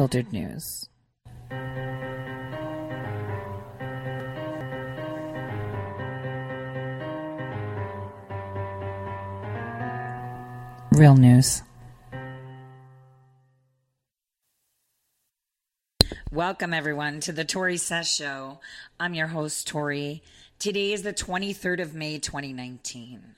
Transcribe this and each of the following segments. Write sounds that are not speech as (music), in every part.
unfiltered news. Real news. Welcome, everyone, to the Tore Says Show. I'm your host, Tore. Today is the 23rd of May, 2019.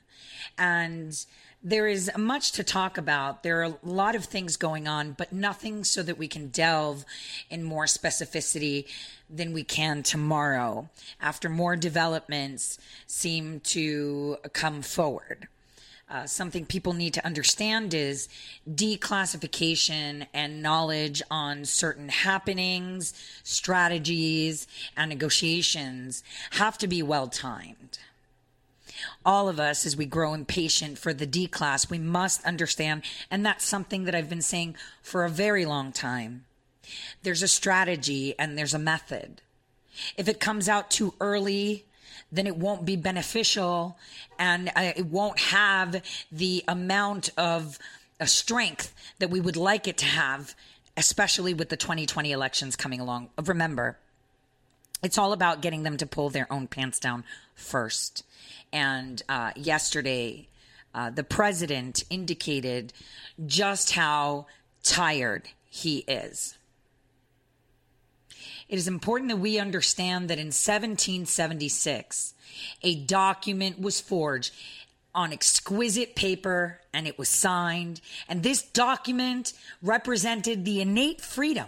And there is much to talk about. There are a lot of things going on, but nothing so that we can delve in more specificity than we can tomorrow after more developments seem to come forward. Uh, something people need to understand is declassification and knowledge on certain happenings, strategies, and negotiations have to be well timed. All of us, as we grow impatient for the declass, we must understand, and that's something that I've been saying for a very long time. There's a strategy and there's a method. If it comes out too early, then it won't be beneficial and uh, it won't have the amount of uh, strength that we would like it to have, especially with the 2020 elections coming along. Remember, it's all about getting them to pull their own pants down first. And uh, yesterday, uh, the president indicated just how tired he is. It is important that we understand that in 1776, a document was forged on exquisite paper and it was signed. And this document represented the innate freedom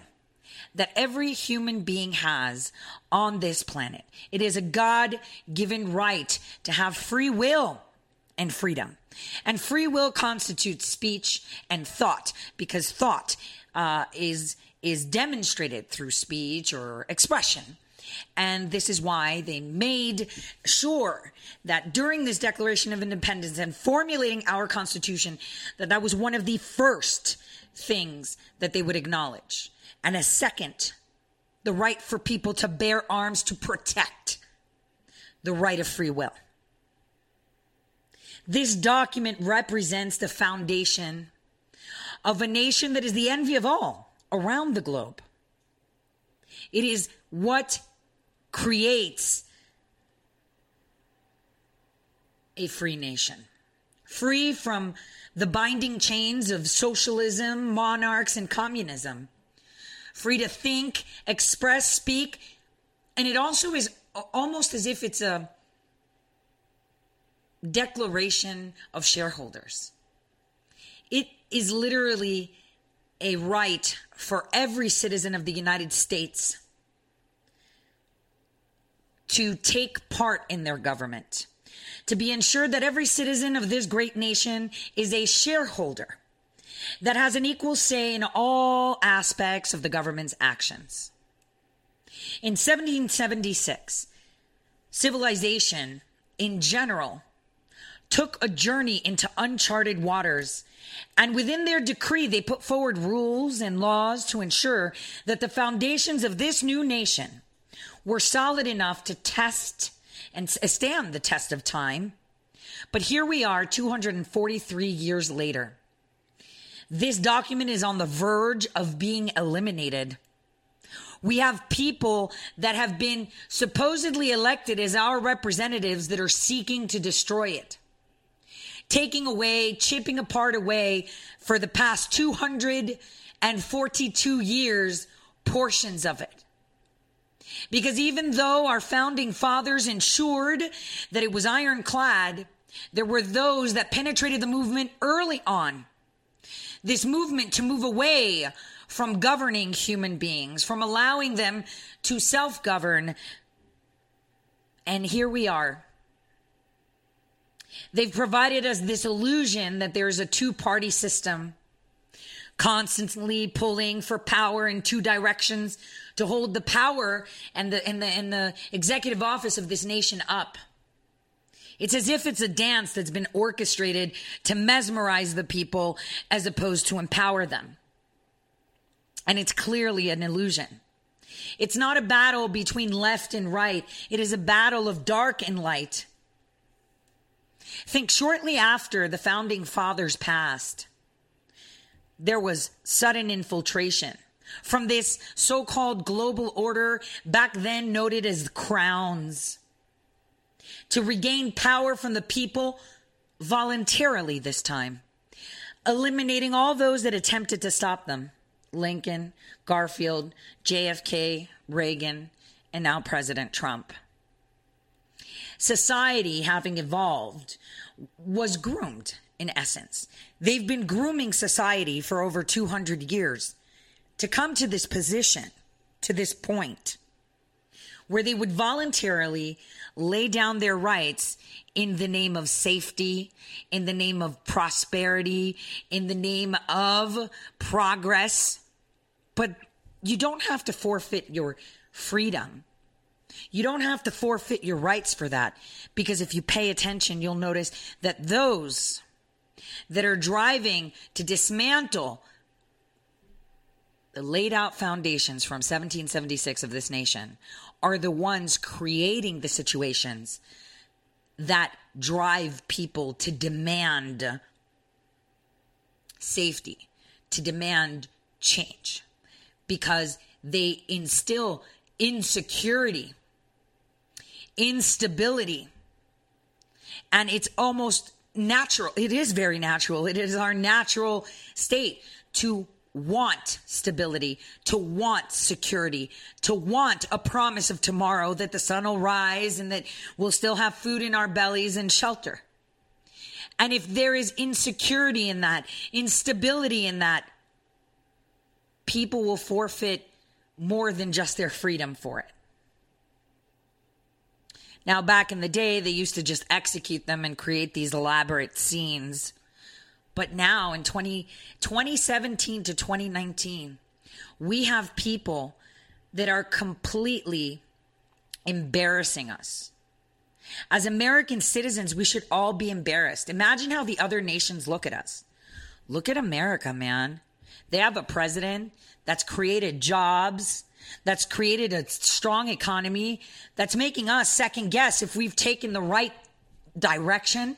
that every human being has on this planet. It is a God given right to have free will and freedom. And free will constitutes speech and thought because thought uh, is is demonstrated through speech or expression. And this is why they made sure that during this Declaration of Independence and formulating our Constitution, that that was one of the first things that they would acknowledge. And a second, the right for people to bear arms to protect the right of free will. This document represents the foundation of a nation that is the envy of all around the globe. It is what creates a free nation, free from the binding chains of socialism, monarchs, and communism, free to think, express, speak. And it also is almost as if it's a declaration of shareholders. It is literally a right for every citizen of the United States to take part in their government, to be ensured that every citizen of this great nation is a shareholder that has an equal say in all aspects of the government's actions. In 1776, civilization in general took a journey into uncharted waters and within their decree, they put forward rules and laws to ensure that the foundations of this new nation were solid enough to test and stand the test of time. But here we are 243 years later. This document is on the verge of being eliminated. We have people that have been supposedly elected as our representatives that are seeking to destroy it taking away, chipping apart away for the past 242 years portions of it. Because even though our founding fathers ensured that it was ironclad, there were those that penetrated the movement early on. This movement to move away from governing human beings, from allowing them to self govern. And here we are They've provided us this illusion that there's a two party system constantly pulling for power in two directions to hold the power and the and the and the executive office of this nation up. It's as if it's a dance that's been orchestrated to mesmerize the people as opposed to empower them. And it's clearly an illusion. It's not a battle between left and right. It is a battle of dark and light. Think shortly after the founding fathers passed, there was sudden infiltration from this so called global order, back then noted as crowns, to regain power from the people voluntarily this time, eliminating all those that attempted to stop them Lincoln, Garfield, JFK, Reagan, and now President Trump. Society, having evolved, was groomed in essence. They've been grooming society for over 200 years to come to this position, to this point, where they would voluntarily lay down their rights in the name of safety, in the name of prosperity, in the name of progress. But you don't have to forfeit your freedom. You don't have to forfeit your rights for that because if you pay attention, you'll notice that those that are driving to dismantle the laid out foundations from 1776 of this nation are the ones creating the situations that drive people to demand safety, to demand change, because they instill insecurity, instability, and it's almost natural. It is very natural. It is our natural state to want stability, to want security, to want a promise of tomorrow that the sun will rise and that we'll still have food in our bellies and shelter. And if there is insecurity in that, instability in that, people will forfeit more than just their freedom for it. Now, back in the day, they used to just execute them and create these elaborate scenes but now in 20, 2017 to 2019, we have people that are completely embarrassing us. As American citizens, we should all be embarrassed. Imagine how the other nations look at us. Look at America, man. They have a president that's created jobs, that's created a strong economy, that's making us second guess if we've taken the right direction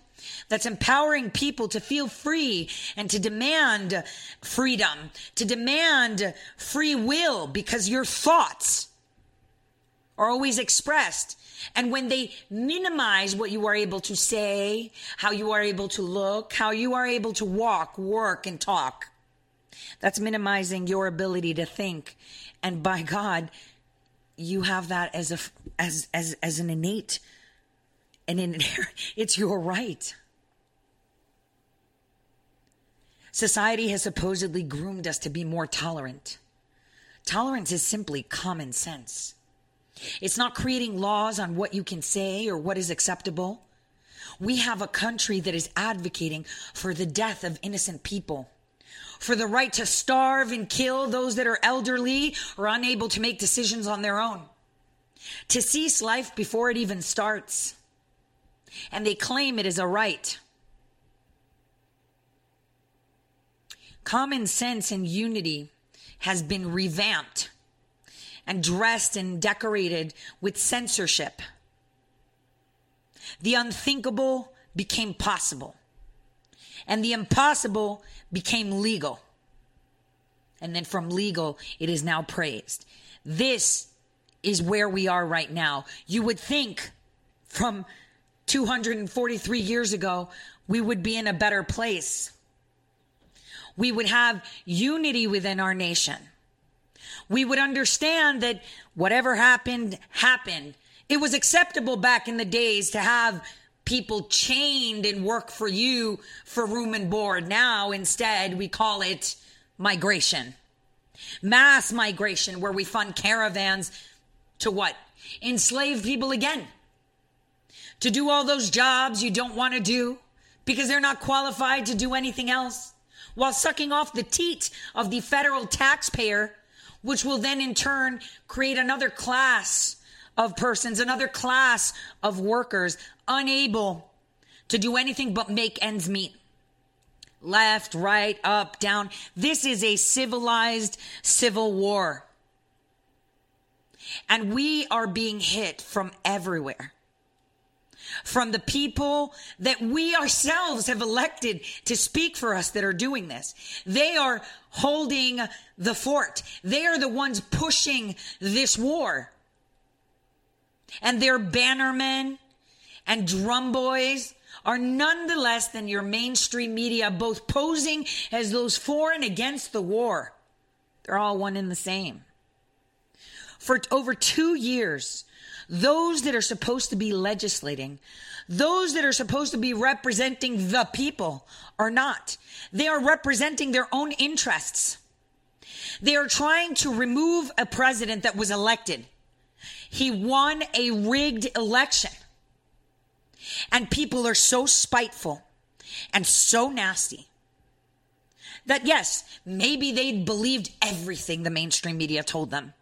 that's empowering people to feel free and to demand freedom, to demand free will because your thoughts are always expressed. And when they minimize what you are able to say, how you are able to look, how you are able to walk, work, and talk, that's minimizing your ability to think. And by God, you have that as a as as as an innate and in, (laughs) it's your right. Society has supposedly groomed us to be more tolerant. Tolerance is simply common sense. It's not creating laws on what you can say or what is acceptable. We have a country that is advocating for the death of innocent people, for the right to starve and kill those that are elderly or unable to make decisions on their own, to cease life before it even starts and they claim it is a right. Common sense and unity has been revamped and dressed and decorated with censorship. The unthinkable became possible, and the impossible became legal. And then from legal, it is now praised. This is where we are right now. You would think from 243 years ago, we would be in a better place. We would have unity within our nation. We would understand that whatever happened, happened. It was acceptable back in the days to have people chained and work for you for room and board. Now, instead, we call it migration. Mass migration, where we fund caravans to what? Enslave people again to do all those jobs you don't want to do because they're not qualified to do anything else while sucking off the teat of the federal taxpayer, which will then in turn create another class of persons, another class of workers unable to do anything but make ends meet. Left, right, up, down. This is a civilized civil war. And we are being hit from everywhere. From the people that we ourselves have elected to speak for us that are doing this. They are holding the fort. They are the ones pushing this war. And their bannermen and drum boys are none the less than your mainstream media, both posing as those for and against the war. They're all one and the same. For over two years, those that are supposed to be legislating, those that are supposed to be representing the people are not. They are representing their own interests. They are trying to remove a president that was elected. He won a rigged election. And people are so spiteful and so nasty that yes, maybe they believed everything the mainstream media told them.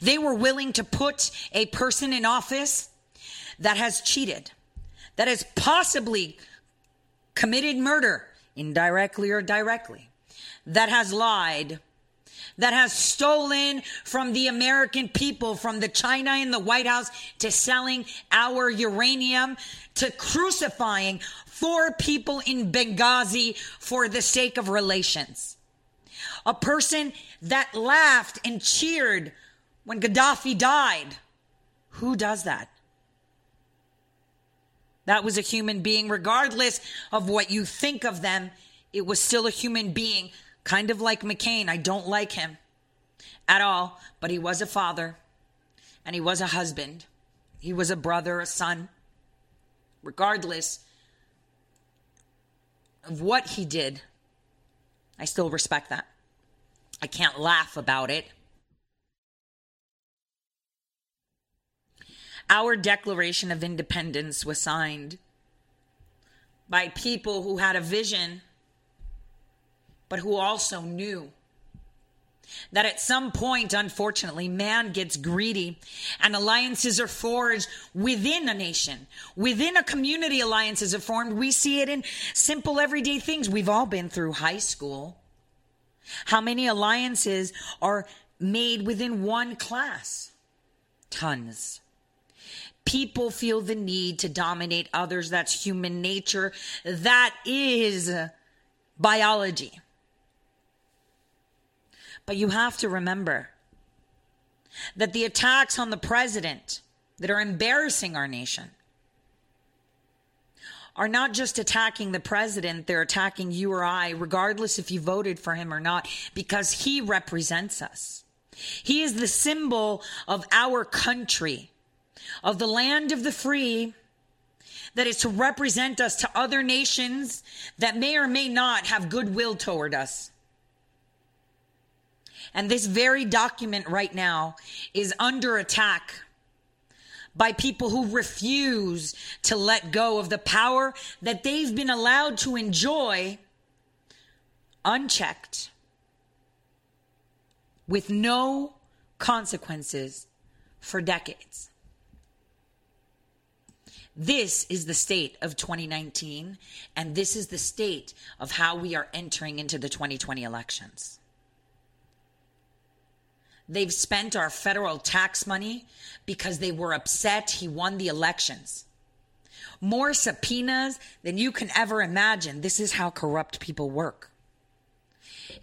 They were willing to put a person in office that has cheated, that has possibly committed murder, indirectly or directly, that has lied, that has stolen from the American people, from the China in the White House to selling our uranium to crucifying four people in Benghazi for the sake of relations. A person that laughed and cheered when Gaddafi died. Who does that? That was a human being, regardless of what you think of them. It was still a human being, kind of like McCain. I don't like him at all, but he was a father and he was a husband. He was a brother, a son. Regardless of what he did, I still respect that. I can't laugh about it. Our Declaration of Independence was signed by people who had a vision, but who also knew that at some point, unfortunately, man gets greedy and alliances are forged within a nation, within a community, alliances are formed. We see it in simple everyday things. We've all been through high school. How many alliances are made within one class? Tons. People feel the need to dominate others. That's human nature. That is biology. But you have to remember that the attacks on the president that are embarrassing our nation are not just attacking the president, they're attacking you or I, regardless if you voted for him or not, because he represents us. He is the symbol of our country of the land of the free that is to represent us to other nations that may or may not have goodwill toward us. And this very document right now is under attack by people who refuse to let go of the power that they've been allowed to enjoy unchecked with no consequences for decades. This is the state of 2019, and this is the state of how we are entering into the 2020 elections. They've spent our federal tax money because they were upset he won the elections. More subpoenas than you can ever imagine. This is how corrupt people work.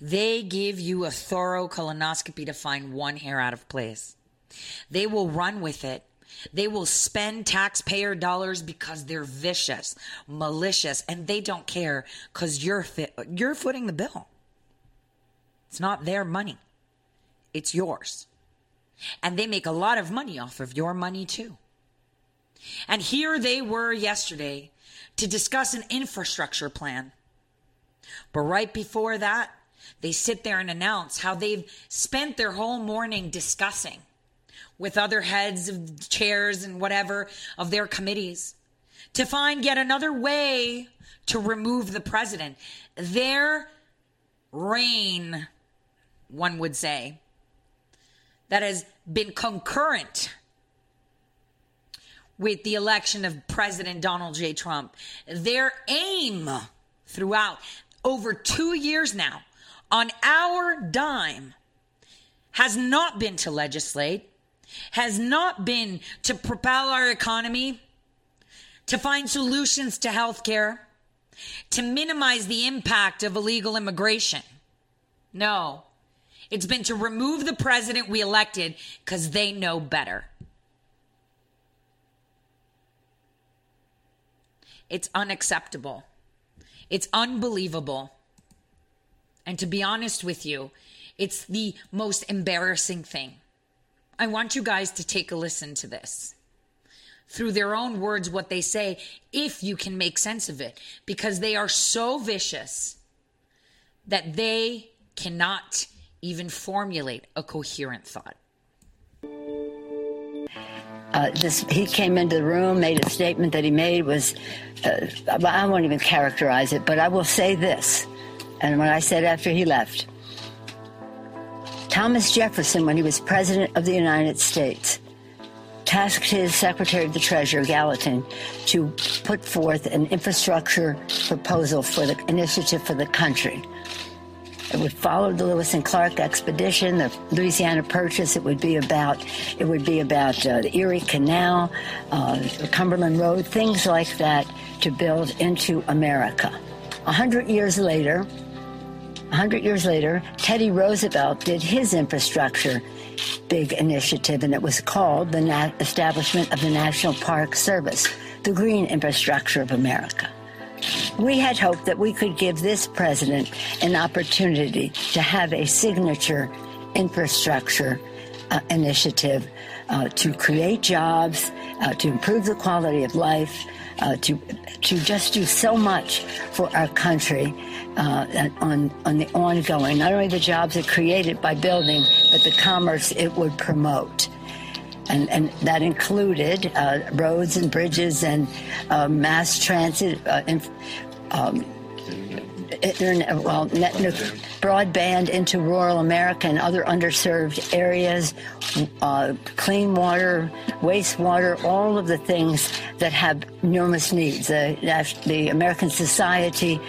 They give you a thorough colonoscopy to find one hair out of place. They will run with it they will spend taxpayer dollars because they're vicious, malicious, and they don't care because you're you're footing the bill. It's not their money. It's yours. And they make a lot of money off of your money too. And here they were yesterday to discuss an infrastructure plan. But right before that, they sit there and announce how they've spent their whole morning discussing with other heads of chairs and whatever of their committees to find yet another way to remove the president. Their reign, one would say, that has been concurrent with the election of President Donald J. Trump. Their aim throughout over two years now on our dime has not been to legislate, has not been to propel our economy, to find solutions to healthcare, to minimize the impact of illegal immigration. No, it's been to remove the president we elected because they know better. It's unacceptable. It's unbelievable. And to be honest with you, it's the most embarrassing thing. I want you guys to take a listen to this. Through their own words, what they say, if you can make sense of it, because they are so vicious that they cannot even formulate a coherent thought. Uh, this, he came into the room, made a statement that he made was, uh, I won't even characterize it, but I will say this. And what I said after he left Thomas Jefferson, when he was President of the United States, tasked his Secretary of the Treasury, Gallatin, to put forth an infrastructure proposal for the initiative for the country. It would follow the Lewis and Clark expedition, the Louisiana Purchase. It would be about it would be about uh, the Erie Canal, uh, the Cumberland Road, things like that to build into America. A hundred years later, a hundred years later, Teddy Roosevelt did his infrastructure big initiative, and it was called the Na- Establishment of the National Park Service, the Green Infrastructure of America. We had hoped that we could give this president an opportunity to have a signature infrastructure uh, initiative uh, to create jobs, uh, to improve the quality of life, uh, to to just do so much for our country uh, on on the ongoing. Not only the jobs it created by building, but the commerce it would promote and, and that included uh, roads and bridges and uh, mass transit, uh, um, well, net, broadband into rural America and other underserved areas, uh, clean water, wastewater, all of the things that have enormous needs. The, the American Society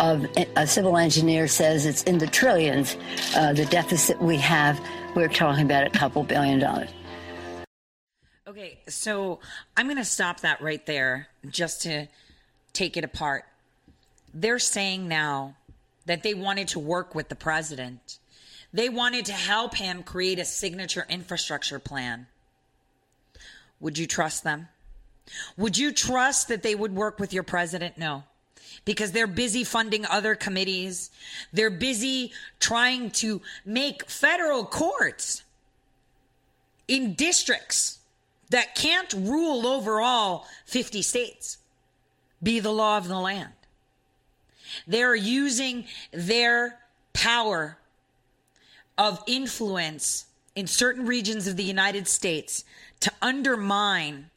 of uh, Civil Engineers says it's in the trillions, uh, the deficit we have. We're talking about a couple billion dollars. Okay, so I'm going to stop that right there just to take it apart. They're saying now that they wanted to work with the president. They wanted to help him create a signature infrastructure plan. Would you trust them? Would you trust that they would work with your president? No. Because they're busy funding other committees. They're busy trying to make federal courts in districts that can't rule over all 50 states be the law of the land. They're using their power of influence in certain regions of the United States to undermine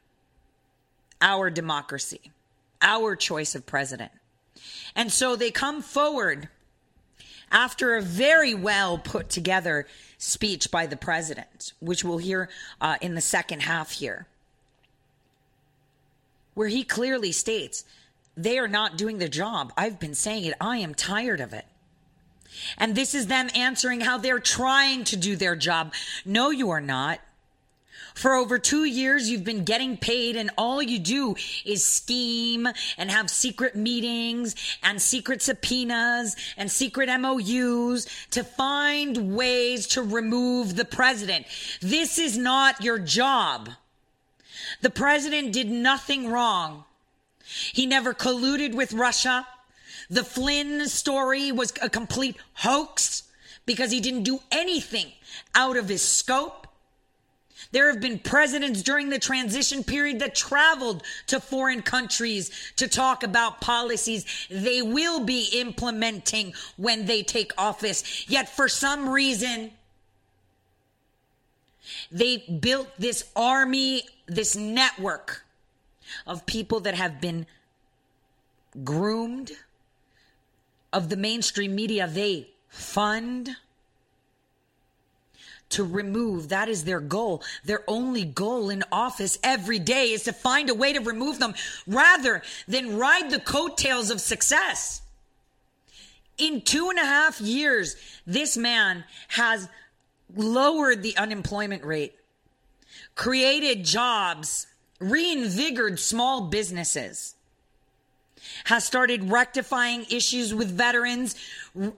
our democracy, our choice of president. And so they come forward after a very well put together speech by the president, which we'll hear uh, in the second half here, where he clearly states they are not doing the job. I've been saying it. I am tired of it. And this is them answering how they're trying to do their job. No, you are not. For over two years, you've been getting paid, and all you do is scheme and have secret meetings and secret subpoenas and secret MOUs to find ways to remove the president. This is not your job. The president did nothing wrong. He never colluded with Russia. The Flynn story was a complete hoax because he didn't do anything out of his scope. There have been presidents during the transition period that traveled to foreign countries to talk about policies they will be implementing when they take office. Yet for some reason, they built this army, this network of people that have been groomed, of the mainstream media they fund to remove. That is their goal. Their only goal in office every day is to find a way to remove them rather than ride the coattails of success. In two and a half years, this man has lowered the unemployment rate, created jobs, reinvigorated small businesses has started rectifying issues with veterans,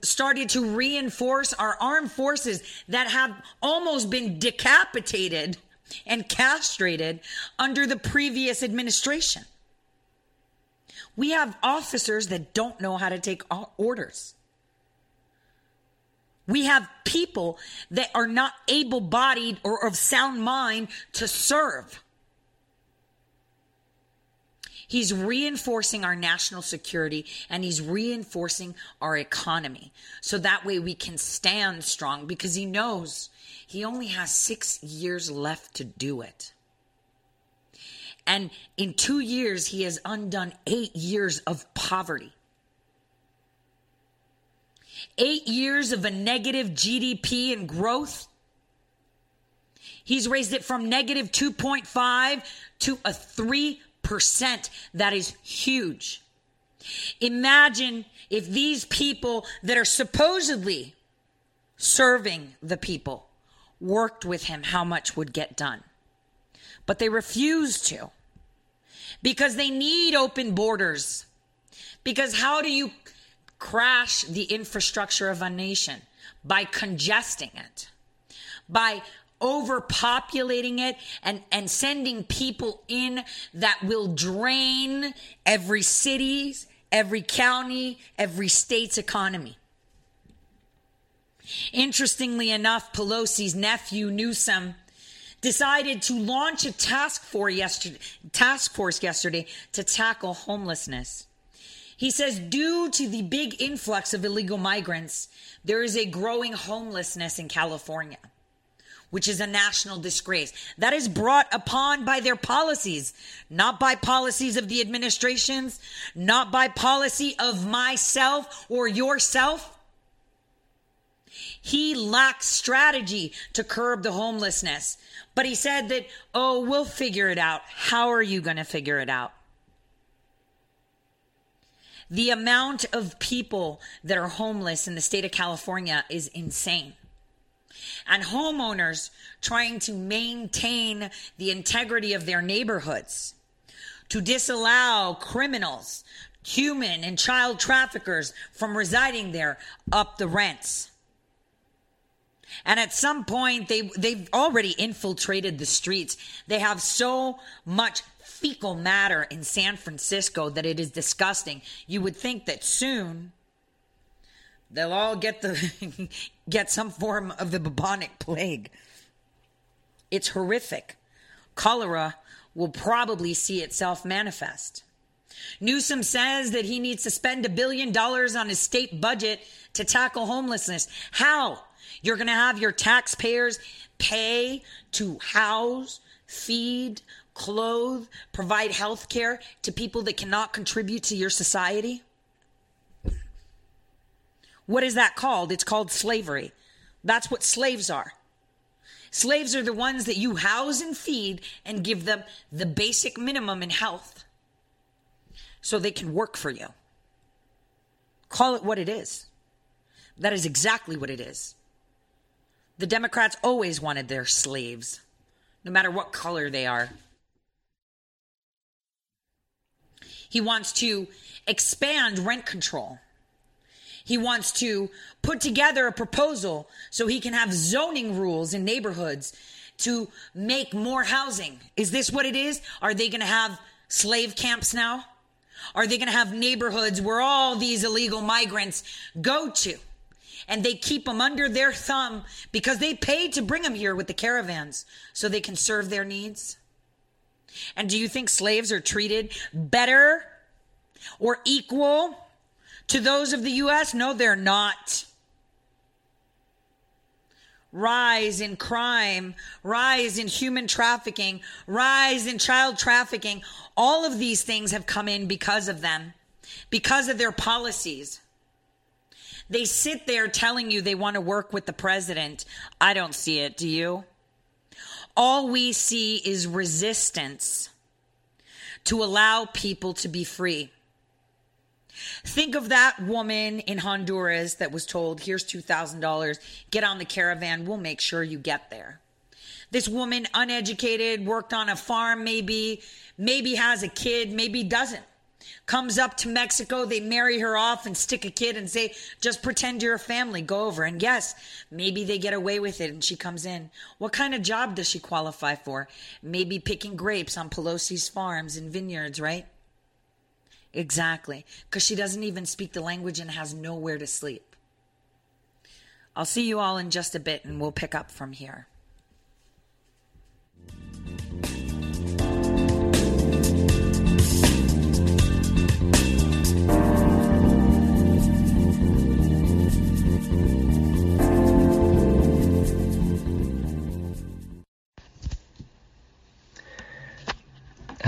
started to reinforce our armed forces that have almost been decapitated and castrated under the previous administration. We have officers that don't know how to take orders. We have people that are not able bodied or of sound mind to serve. He's reinforcing our national security and he's reinforcing our economy. So that way we can stand strong because he knows he only has six years left to do it. And in two years, he has undone eight years of poverty. Eight years of a negative GDP and growth. He's raised it from negative 2.5 to a 3 percent That is huge. Imagine if these people that are supposedly serving the people worked with him, how much would get done. But they refuse to because they need open borders. Because how do you crash the infrastructure of a nation? By congesting it, by overpopulating it and, and sending people in that will drain every city's, every county, every state's economy. Interestingly enough, Pelosi's nephew Newsom decided to launch a task force yesterday, task force yesterday to tackle homelessness. He says, due to the big influx of illegal migrants, there is a growing homelessness in California which is a national disgrace. That is brought upon by their policies, not by policies of the administrations, not by policy of myself or yourself. He lacks strategy to curb the homelessness. But he said that, oh, we'll figure it out. How are you going to figure it out? The amount of people that are homeless in the state of California is insane and homeowners trying to maintain the integrity of their neighborhoods, to disallow criminals, human and child traffickers from residing there up the rents. And at some point, they, they've already infiltrated the streets. They have so much fecal matter in San Francisco that it is disgusting. You would think that soon they'll all get the (laughs) get some form of the bubonic plague. It's horrific. Cholera will probably see itself manifest. Newsom says that he needs to spend a billion dollars on his state budget to tackle homelessness. How? You're going to have your taxpayers pay to house, feed, clothe, provide health care to people that cannot contribute to your society? What is that called? It's called slavery. That's what slaves are. Slaves are the ones that you house and feed and give them the basic minimum in health so they can work for you. Call it what it is. That is exactly what it is. The Democrats always wanted their slaves, no matter what color they are. He wants to expand rent control. He wants to put together a proposal so he can have zoning rules in neighborhoods to make more housing. Is this what it is? Are they going to have slave camps now? Are they going to have neighborhoods where all these illegal migrants go to? And they keep them under their thumb because they paid to bring them here with the caravans so they can serve their needs? And do you think slaves are treated better or equal to those of the U.S.? No, they're not. rise in crime, rise in human trafficking, rise in child trafficking. All of these things have come in because of them, because of their policies. They sit there telling you they want to work with the president. I don't see it. Do you? All we see is resistance to allow people to be free. Think of that woman in Honduras that was told, here's $2,000, get on the caravan, we'll make sure you get there. This woman, uneducated, worked on a farm, maybe, maybe has a kid, maybe doesn't. Comes up to Mexico, they marry her off and stick a kid and say, just pretend you're a family, go over. And yes, maybe they get away with it and she comes in. What kind of job does she qualify for? Maybe picking grapes on Pelosi's farms and vineyards, right? Exactly. Because she doesn't even speak the language and has nowhere to sleep. I'll see you all in just a bit and we'll pick up from here.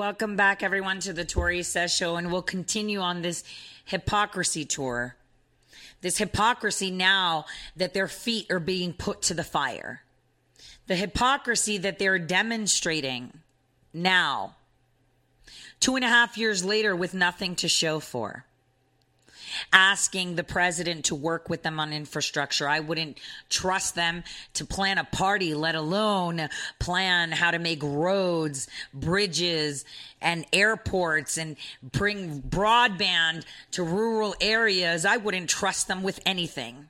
Welcome back, everyone, to the Tore Says Show, and we'll continue on this hypocrisy tour. This hypocrisy now that their feet are being put to the fire. The hypocrisy that they're demonstrating now, two and a half years later, with nothing to show for. Asking the president to work with them on infrastructure. I wouldn't trust them to plan a party, let alone plan how to make roads, bridges, and airports and bring broadband to rural areas. I wouldn't trust them with anything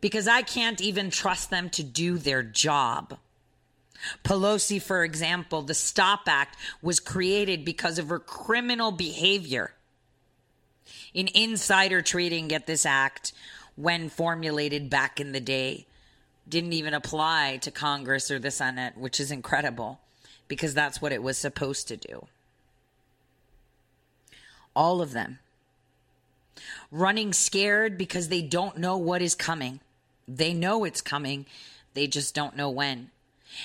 because I can't even trust them to do their job. Pelosi, for example, the STOCK Act was created because of her criminal behavior in insider trading. Get this act, when formulated back in the day, didn't even apply to Congress or the Senate, which is incredible because that's what it was supposed to do. All of them running scared because they don't know what is coming. They know it's coming, they just don't know when.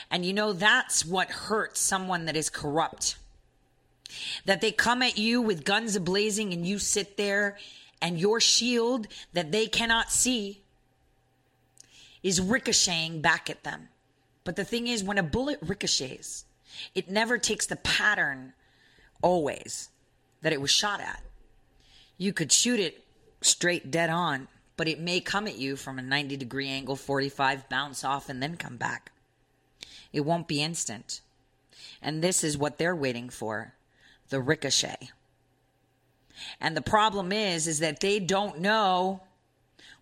And you know, that's what hurts someone that is corrupt. That they come at you with guns ablazing and you sit there and your shield that they cannot see is ricocheting back at them. But the thing is, when a bullet ricochets, it never takes the pattern always that it was shot at. You could shoot it straight dead on, but it may come at you from a 90 degree angle, 45, bounce off, and then come back. It won't be instant. And this is what they're waiting for the ricochet. And the problem is, is that they don't know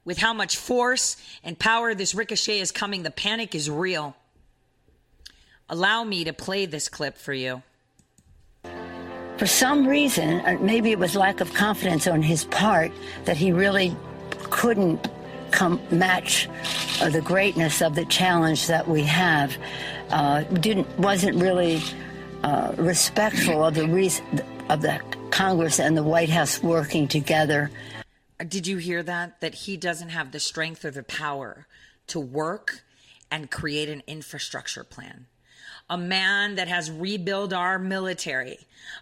with how much force and power this ricochet is coming. The panic is real. Allow me to play this clip for you. For some reason, uh, maybe it was lack of confidence on his part that he really couldn't come match uh, the greatness of the challenge that we have uh, didn't wasn't really uh, respectful of the reason of the Congress and the White House working together. Did you hear that? That he doesn't have the strength or the power to work and create an infrastructure plan a man that has rebuilt our military,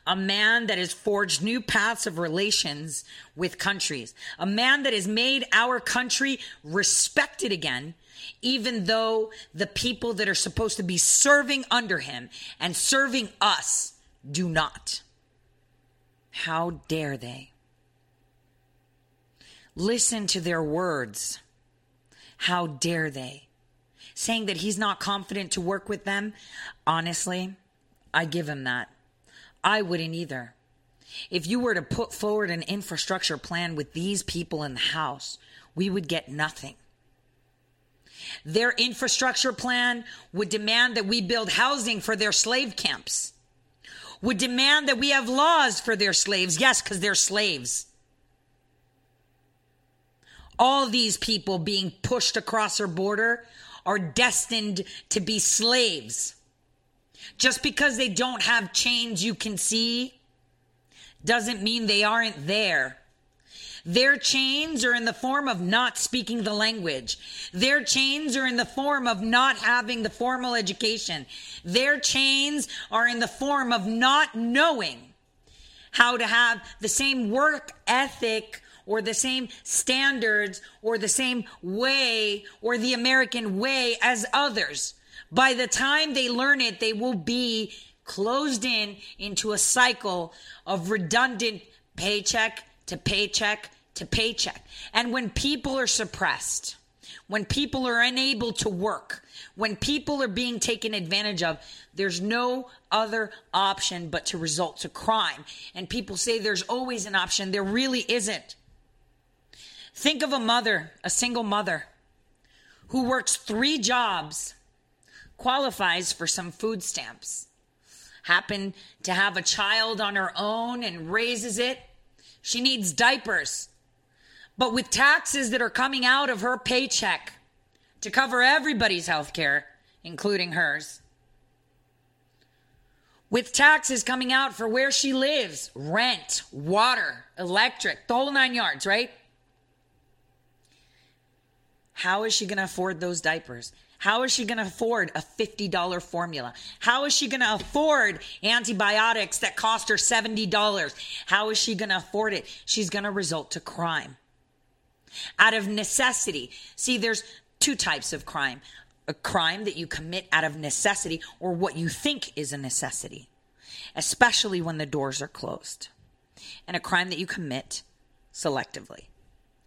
a man that has forged new paths of relations with countries, a man that has made our country respected again even though the people that are supposed to be serving under him and serving us do not. How dare they? Listen to their words. How dare they? Saying that he's not confident to work with them. Honestly, I give him that. I wouldn't either. If you were to put forward an infrastructure plan with these people in the House, we would get nothing. Their infrastructure plan would demand that we build housing for their slave camps, would demand that we have laws for their slaves. Yes, because they're slaves. All these people being pushed across our border are destined to be slaves. Just because they don't have chains you can see doesn't mean they aren't there. Their chains are in the form of not speaking the language. Their chains are in the form of not having the formal education. Their chains are in the form of not knowing how to have the same work ethic or the same standards or the same way or the American way as others. By the time they learn it, they will be closed in into a cycle of redundant paycheck to paycheck to paycheck. And when people are suppressed, when people are unable to work, when people are being taken advantage of, there's no other option but to result to crime. And people say there's always an option. There really isn't. Think of a mother, a single mother, who works three jobs, qualifies for some food stamps, happen to have a child on her own and raises it. She needs diapers. But with taxes that are coming out of her paycheck to cover everybody's health care, including hers, with taxes coming out for where she lives, rent, water, electric, the whole nine yards, right? How is she going to afford those diapers? How is she going to afford a $50 formula? How is she going to afford antibiotics that cost her $70? How is she going to afford it? She's going to result to crime out of necessity. See, there's two types of crime a crime that you commit out of necessity or what you think is a necessity, especially when the doors are closed, and a crime that you commit selectively.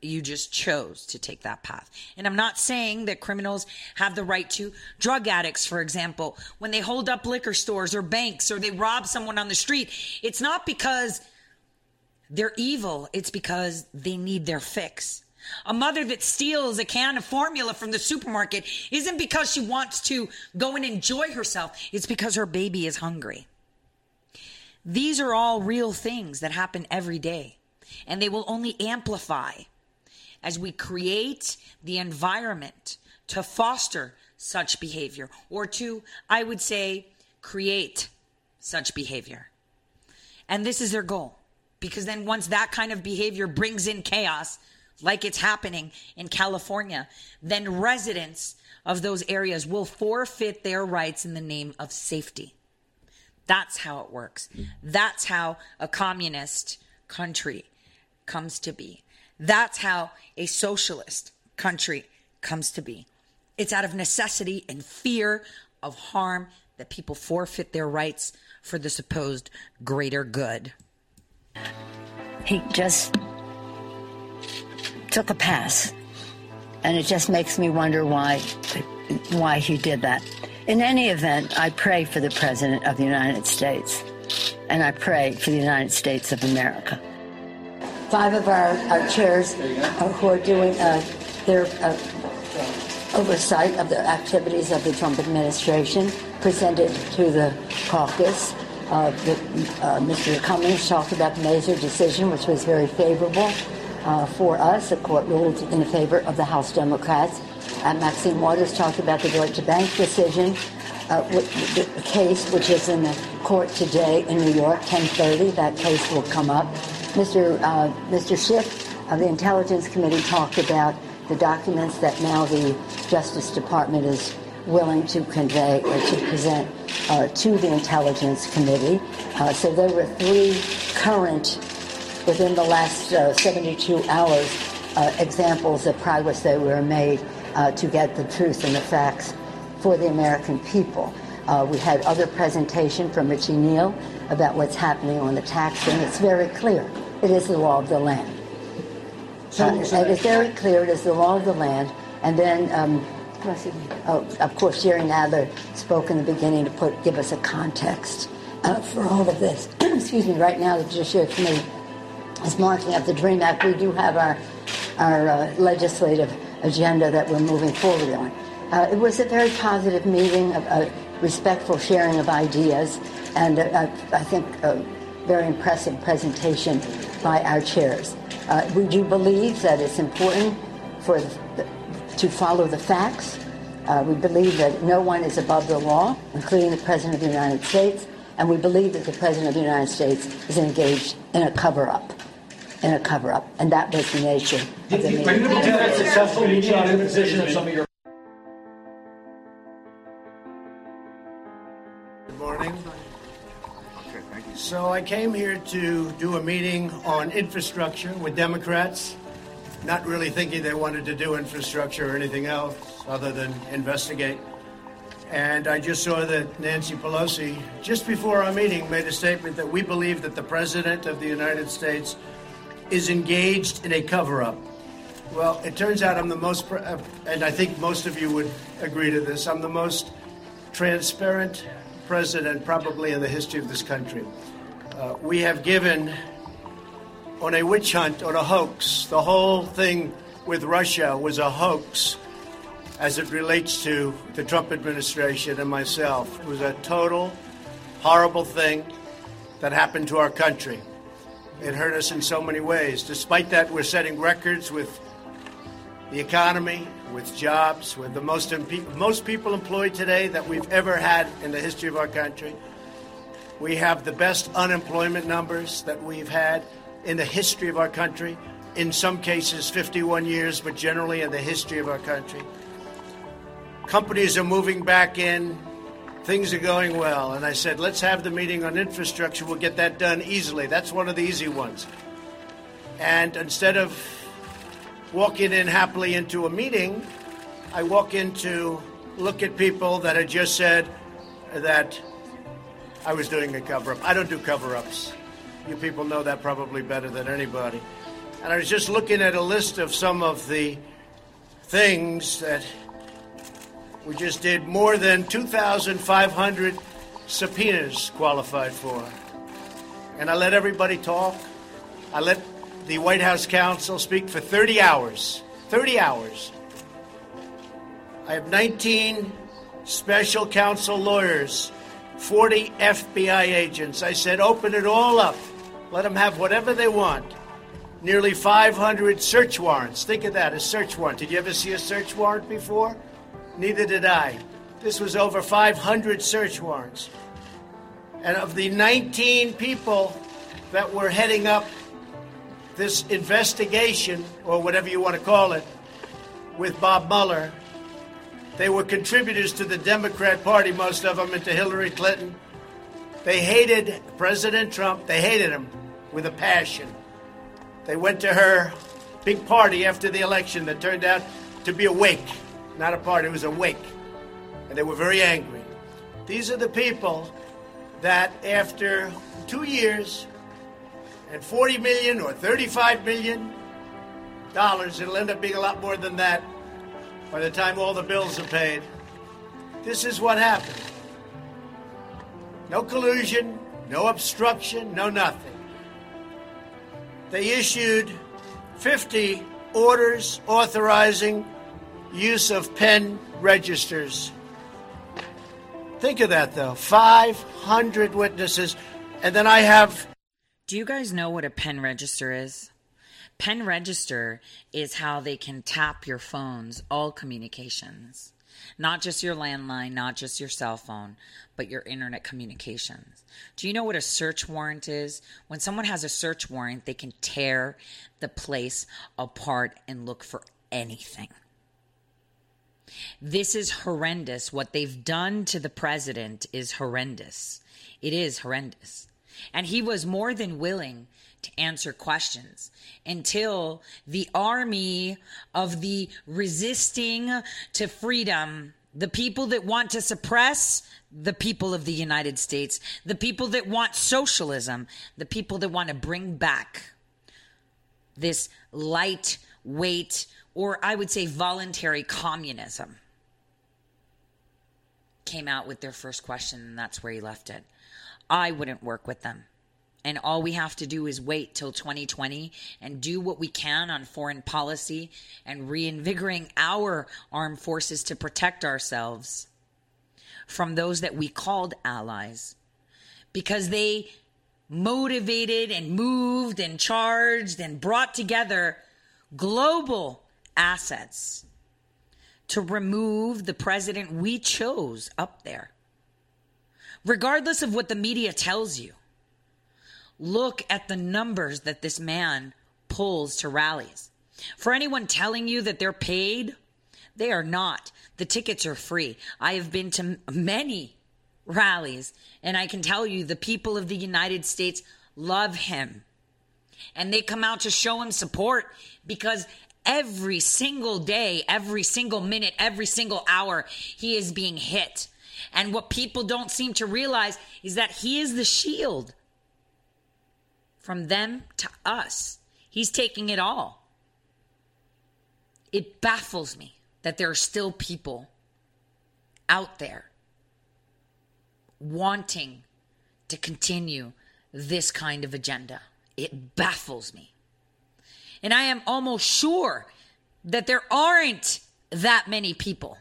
You just chose to take that path. And I'm not saying that criminals have the right to. Drug addicts, for example, when they hold up liquor stores or banks or they rob someone on the street, it's not because they're evil, it's because they need their fix. A mother that steals a can of formula from the supermarket isn't because she wants to go and enjoy herself, it's because her baby is hungry. These are all real things that happen every day, and they will only amplify as we create the environment to foster such behavior or to, I would say, create such behavior. And this is their goal. Because then once that kind of behavior brings in chaos, like it's happening in California, then residents of those areas will forfeit their rights in the name of safety. That's how it works. That's how a communist country comes to be. That's how a socialist country comes to be. It's out of necessity and fear of harm that people forfeit their rights for the supposed greater good. He just took a pass. And it just makes me wonder why why he did that. In any event, I pray for the President of the United States. And I pray for the United States of America. Five of our, our chairs uh, who are doing uh, their uh, oversight of the activities of the Trump administration presented to the caucus. Uh, the, uh, Mr. Cummings talked about the Mazars decision, which was very favorable for us. The court ruled in favor of the House Democrats. Maxine Waters talked about the Deutsche Bank decision, the case which is in the court today in New York, 10:30. That case will come up. Mr. Uh, Mr. Schiff of the Intelligence Committee talked about the documents that now the Justice Department is willing to convey or to present uh, to the Intelligence Committee. Uh, so there were three current within the last uh, 72 hours uh, examples of progress that were made uh, to get the truth and the facts for the American people. Uh, we had other presentation from Richie Neal about what's happening on the tax, and it's very clear. It is the law of the land. Uh, it is very clear. It is the law of the land. And then, um, oh, of course, Jerry Nadler spoke in the beginning to put give us a context uh, for all of this. (clears throat) Excuse me. Right now, the Judiciary Committee is marking up the DREAM Act, we do have our, our uh, legislative agenda that we're moving forward on. Uh, it was a very positive meeting, a, a respectful sharing of ideas, and uh, I think a very impressive presentation by our chairs. Uh, we do believe that it's important for the, to follow the facts. Uh, we believe that no one is above the law, including the President of the United States, and we believe that the President of the United States is engaged in a cover-up in a cover up. And that was the nature of the meeting. You going to have a successful meeting on imposition of some of your. So I came here to do a meeting on infrastructure with Democrats, not really thinking they wanted to do infrastructure or anything else other than investigate. And I just saw that Nancy Pelosi, just before our meeting, made a statement that we believe that the President of the United States is engaged in a cover up. Well, it turns out I'm the most, uh, and I think most of you would agree to this, I'm the most transparent president probably in the history of this country. Uh, we have given on a witch hunt, on a hoax. The whole thing with Russia was a hoax as it relates to the Trump administration and myself. It was a total horrible thing that happened to our country. It hurt us in so many ways. Despite that, we're setting records with the economy, with jobs, with the most, most people employed today that we've ever had in the history of our country. We have the best unemployment numbers that we've had in the history of our country. In some cases, 51 years, but generally in the history of our country. Companies are moving back in things are going well. And I said, let's have the meeting on infrastructure. We'll get that done easily. That's one of the easy ones. And instead of walking in happily into a meeting, I walk in to look at people that had just said that I was doing a cover up. I don't do cover ups. You people know that probably better than anybody. And I was just looking at a list of some of the things that we just did more than 2,500 subpoenas qualified for. And I let everybody talk. I let the White House counsel speak for 30 hours. 30 hours. I have 19 special counsel lawyers, 40 FBI agents. I said, open it all up. Let them have whatever they want. Nearly 500 search warrants. Think of that, a search warrant. Did you ever see a search warrant before? Neither did I. This was over 500 search warrants. And of the 19 people that were heading up this investigation, or whatever you want to call it, with Bob Mueller, they were contributors to the Democrat Party, most of them, and to Hillary Clinton. They hated President Trump. They hated him with a passion. They went to her big party after the election that turned out to be a wake. Not a party, it was a wake. And they were very angry. These are the people that, after two years and 40 million or 35 million dollars, it'll end up being a lot more than that by the time all the bills are paid. This is what happened. No collusion, no obstruction, no nothing. They issued 50 orders authorizing use of pen registers. Think of that, though 500 witnesses. And then I have. Do you guys know what a pen register is? Pen register is how they can tap your phones, all communications. Not just your landline, not just your cell phone, but your internet communications. Do you know what a search warrant is? When someone has a search warrant, they can tear the place apart and look for anything. This is horrendous. What they've done to the president is horrendous. It is horrendous. And he was more than willing to answer questions until the army of the resisting to freedom, the people that want to suppress the people of the United States, the people that want socialism, the people that want to bring back this lightweight, or I would say voluntary communism, came out with their first question, and that's where he left it. I wouldn't work with them. And all we have to do is wait till 2020 and do what we can on foreign policy and reinvigorating our armed forces to protect ourselves from those that we called allies because they motivated and moved and charged and brought together global assets to remove the president we chose up there. Regardless of what the media tells you, look at the numbers that this man pulls to rallies. For anyone telling you that they're paid, they are not. The tickets are free. I have been to many rallies, and I can tell you the people of the United States love him. And they come out to show him support because every single day, every single minute, every single hour, he is being hit. And what people don't seem to realize is that he is the shield from them to us. He's taking it all. It baffles me that there are still people out there wanting to continue this kind of agenda. It baffles me. And I am almost sure that there aren't that many people.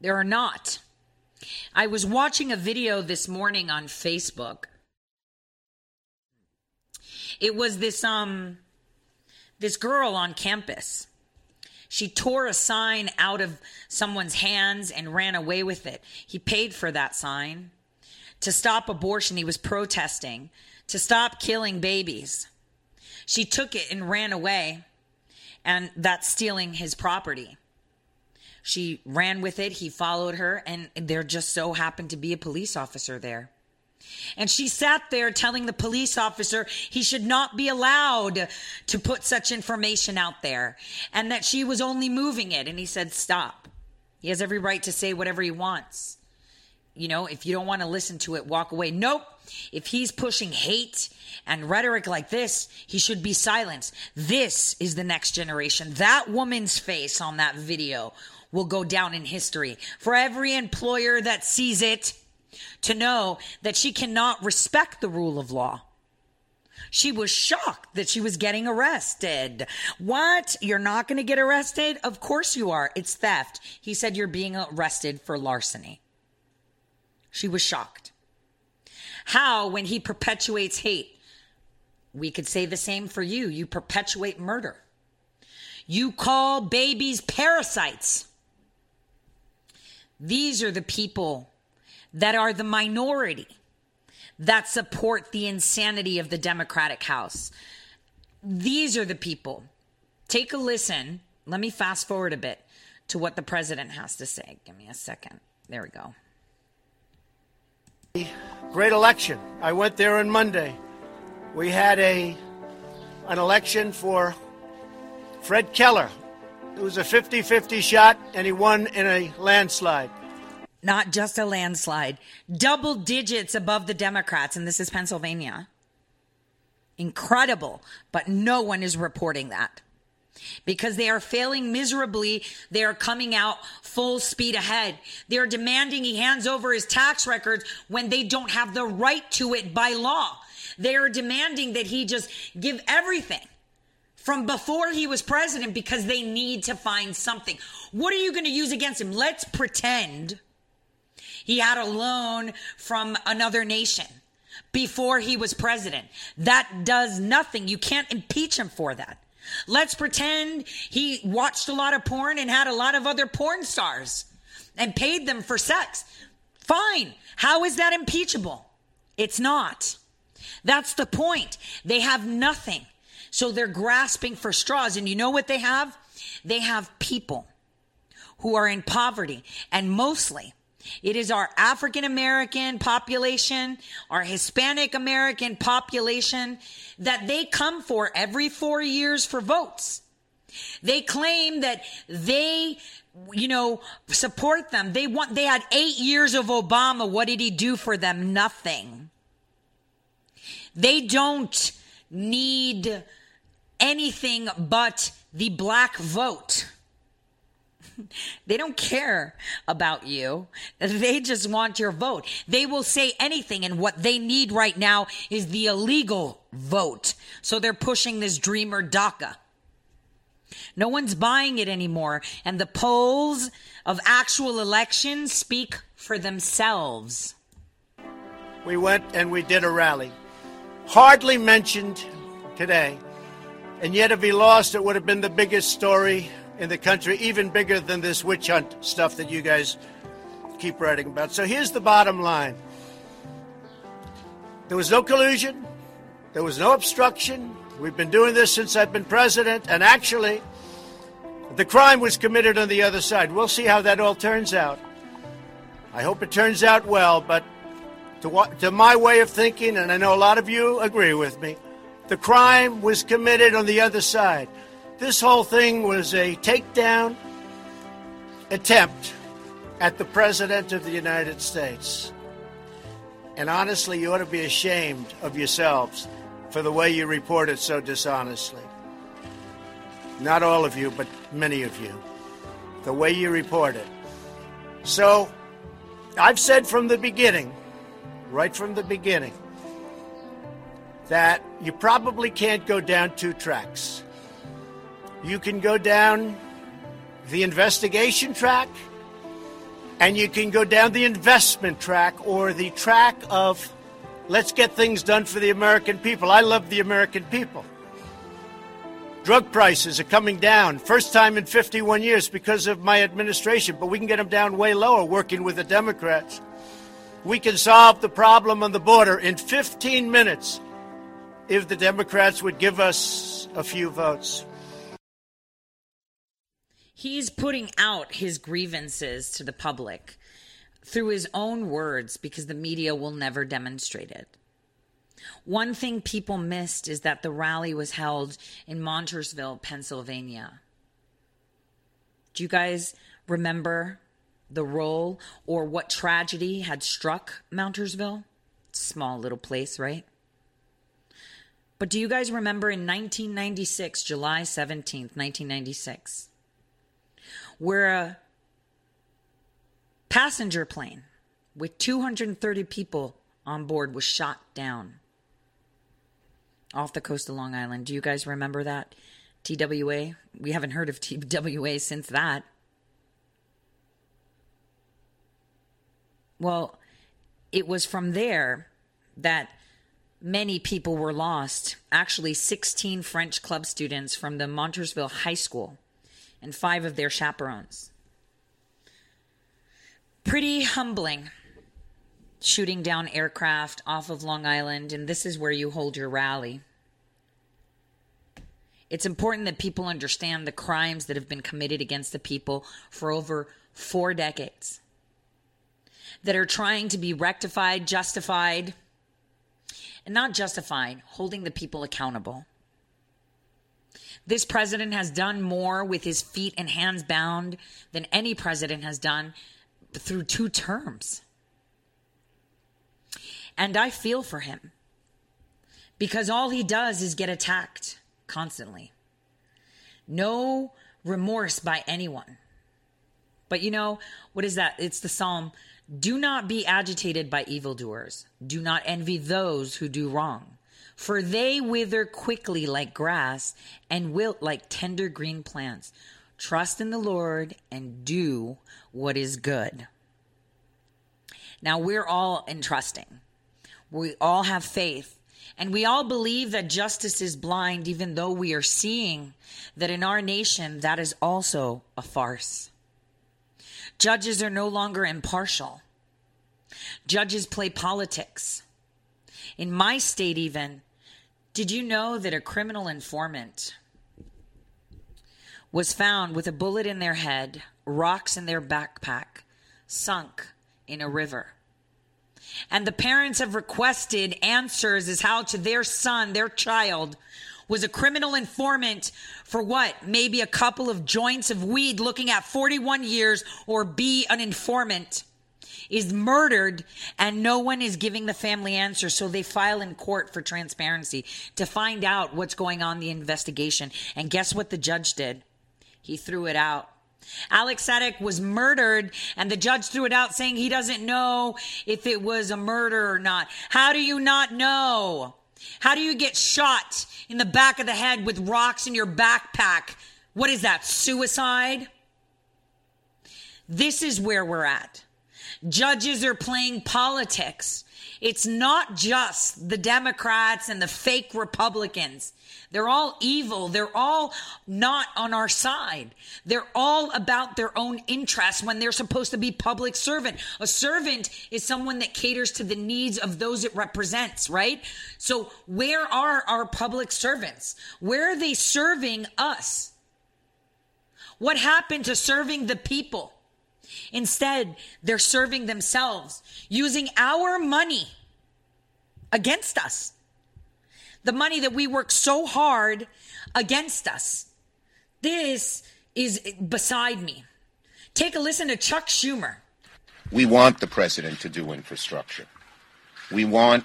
There are not. I was watching a video this morning on Facebook it was this um this girl on campus. She tore a sign out of someone's hands and ran away with it. He paid for that sign to stop abortion. He was protesting to stop killing babies. She took it and ran away, and that's stealing his property. She ran with it. He followed her, and there just so happened to be a police officer there. And she sat there telling the police officer he should not be allowed to put such information out there and that she was only moving it. And he said, Stop. He has every right to say whatever he wants. you know, if you don't want to listen to it, walk away. Nope. If he's pushing hate and rhetoric like this, he should be silenced. This is the next generation. That woman's face on that video will go down in history for every employer that sees it to know that she cannot respect the rule of law. She was shocked that she was getting arrested. What? You're not going to get arrested? Of course you are. It's theft. He said you're being arrested for larceny. She was shocked. How, when he perpetuates hate, we could say the same for you. You perpetuate murder. You call babies parasites. These are the people that are the minority that support the insanity of the Democratic House. These are the people. Take a listen. Let me fast forward a bit to what the president has to say. Give me a second. There we go. Great election. I went there on Monday. We had a an election for Fred Keller. It was a 50-50 shot and he won in a landslide. Not just a landslide, double digits above the Democrats and this is Pennsylvania. Incredible, but no one is reporting that because they are failing miserably. They are coming out full speed ahead. They are demanding he hands over his tax records when they don't have the right to it by law. They are demanding that he just give everything from before he was president because they need to find something. What are you going to use against him? Let's pretend he had a loan from another nation before he was president. That does nothing. You can't impeach him for that. Let's pretend he watched a lot of porn and had a lot of other porn stars and paid them for sex. Fine. How is that impeachable? It's not. That's the point. They have nothing. So they're grasping for straws. And you know what they have? They have people who are in poverty and mostly it is our African American population, our Hispanic American population that they come for every four years for votes. They claim that they, you know, support them. They want, they had eight years of Obama. What did he do for them? Nothing. They don't need anything but the black vote. (laughs) They don't care about you. They just want your vote. They will say anything. And what they need right now is the illegal vote. So they're pushing this dreamer DACA. No one's buying it anymore. And the polls of actual elections speak for themselves. We went and we did a rally. Hardly mentioned today. And yet, if he lost, it would have been the biggest story in the country, even bigger than this witch hunt stuff that you guys keep writing about. So here's the bottom line there was no collusion, there was no obstruction. We've been doing this since I've been president, and actually, the crime was committed on the other side. We'll see how that all turns out. I hope it turns out well, but to, to my way of thinking, and I know a lot of you agree with me, the crime was committed on the other side. This whole thing was a takedown attempt at the President of the United States. And honestly, you ought to be ashamed of yourselves for the way you reported so dishonestly. Not all of you, but many of you. The way you reported. So, I've said from the beginning, right from the beginning, that you probably can't go down two tracks. You can go down the investigation track, and you can go down the investment track or the track of let's get things done for the American people. I love the American people. Drug prices are coming down, first time in 51 years because of my administration, but we can get them down way lower working with the Democrats. We can solve the problem on the border in 15 minutes if the Democrats would give us a few votes. He's putting out his grievances to the public through his own words because the media will never demonstrate it. One thing people missed is that the rally was held in Montoursville, Pennsylvania. Do you guys remember the role or what tragedy had struck Montoursville. Small little place, right? But do you guys remember in 1996, July 17th, 1996, where a passenger plane with 230 people on board was shot down off the coast of Long Island? Do you guys remember that? TWA? We haven't heard of TWA since that. Well, it was from there that many people were lost. Actually, 16 French club students from the Montoursville High School and five of their chaperones. Pretty humbling shooting down aircraft off of Long Island, and this is where you hold your rally. It's important that people understand the crimes that have been committed against the people for over four decades that are trying to be rectified, justified, and not justifying holding the people accountable. This president has done more with his feet and hands bound than any president has done through two terms. And I feel for him because all he does is get attacked constantly. No remorse by anyone. But you know, what is that? It's the psalm do not be agitated by evildoers. Do not envy those who do wrong, for they wither quickly like grass and wilt like tender green plants. Trust in the Lord and do what is good. Now, we're all entrusting. We all have faith. And we all believe that justice is blind, even though we are seeing that in our nation that is also a farce. Judges are no longer impartial. Judges play politics. In my state, even, did you know that a criminal informant was found with a bullet in their head, rocks in their backpack, sunk in a river? And the parents have requested answers as how to their son, their child, was a criminal informant for what? Maybe a couple of joints of weed looking at 41 years or be an informant is murdered and no one is giving the family answers. So they file in court for transparency to find out what's going on in the investigation. And guess what the judge did? He threw it out. Alex Sadek was murdered and the judge threw it out saying he doesn't know if it was a murder or not. How do you not know? How do you get shot in the back of the head with rocks in your backpack? What is that, suicide? This is where we're at. Judges are playing politics. It's not just the Democrats and the fake Republicans. They're all evil. They're all not on our side. They're all about their own interests when they're supposed to be public servant. A servant is someone that caters to the needs of those it represents, right? So where are our public servants? Where are they serving us? What happened to serving the people? Instead, they're serving themselves using our money against us the money that we work so hard against us. This is beside me. Take a listen to Chuck Schumer. We want the president to do infrastructure. We want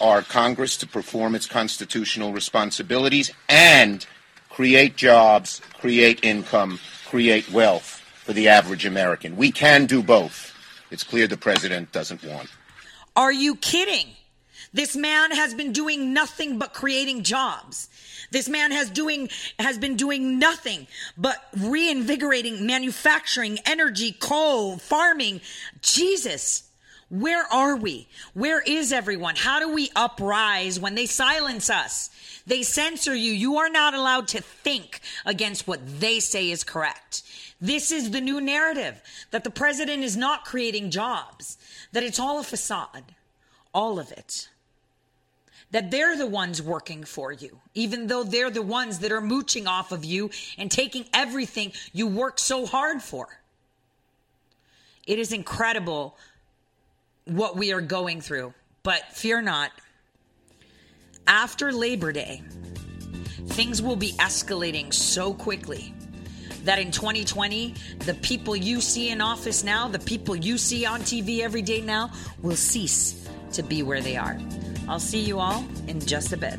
our Congress to perform its constitutional responsibilities and create jobs, create income, create wealth for the average American. We can do both. It's clear the president doesn't want. Are you kidding? This man has been doing nothing but creating jobs. This man has doing has been doing nothing but reinvigorating manufacturing, energy, coal, farming. Jesus, where are we? Where is everyone? How do we uprise when they silence us? They censor you. You are not allowed to think against what they say is correct. This is the new narrative that the president is not creating jobs, that it's all a facade. All of it that they're the ones working for you, even though they're the ones that are mooching off of you and taking everything you work so hard for. It is incredible what we are going through, but fear not. After Labor Day, things will be escalating so quickly. that in 2020, the people you see in office now, the people you see on TV every day now, will cease to be where they are. I'll see you all in just a bit.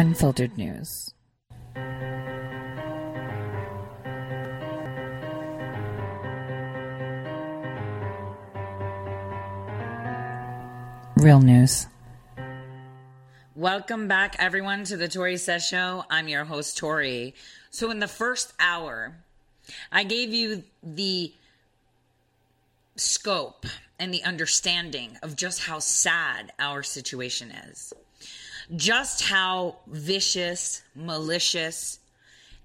unfiltered news. Real news. Welcome back, everyone, to the Tore Says Show. I'm your host, Tore. So, in the first hour, I gave you the scope and the understanding of just how sad our situation is, just how vicious, malicious,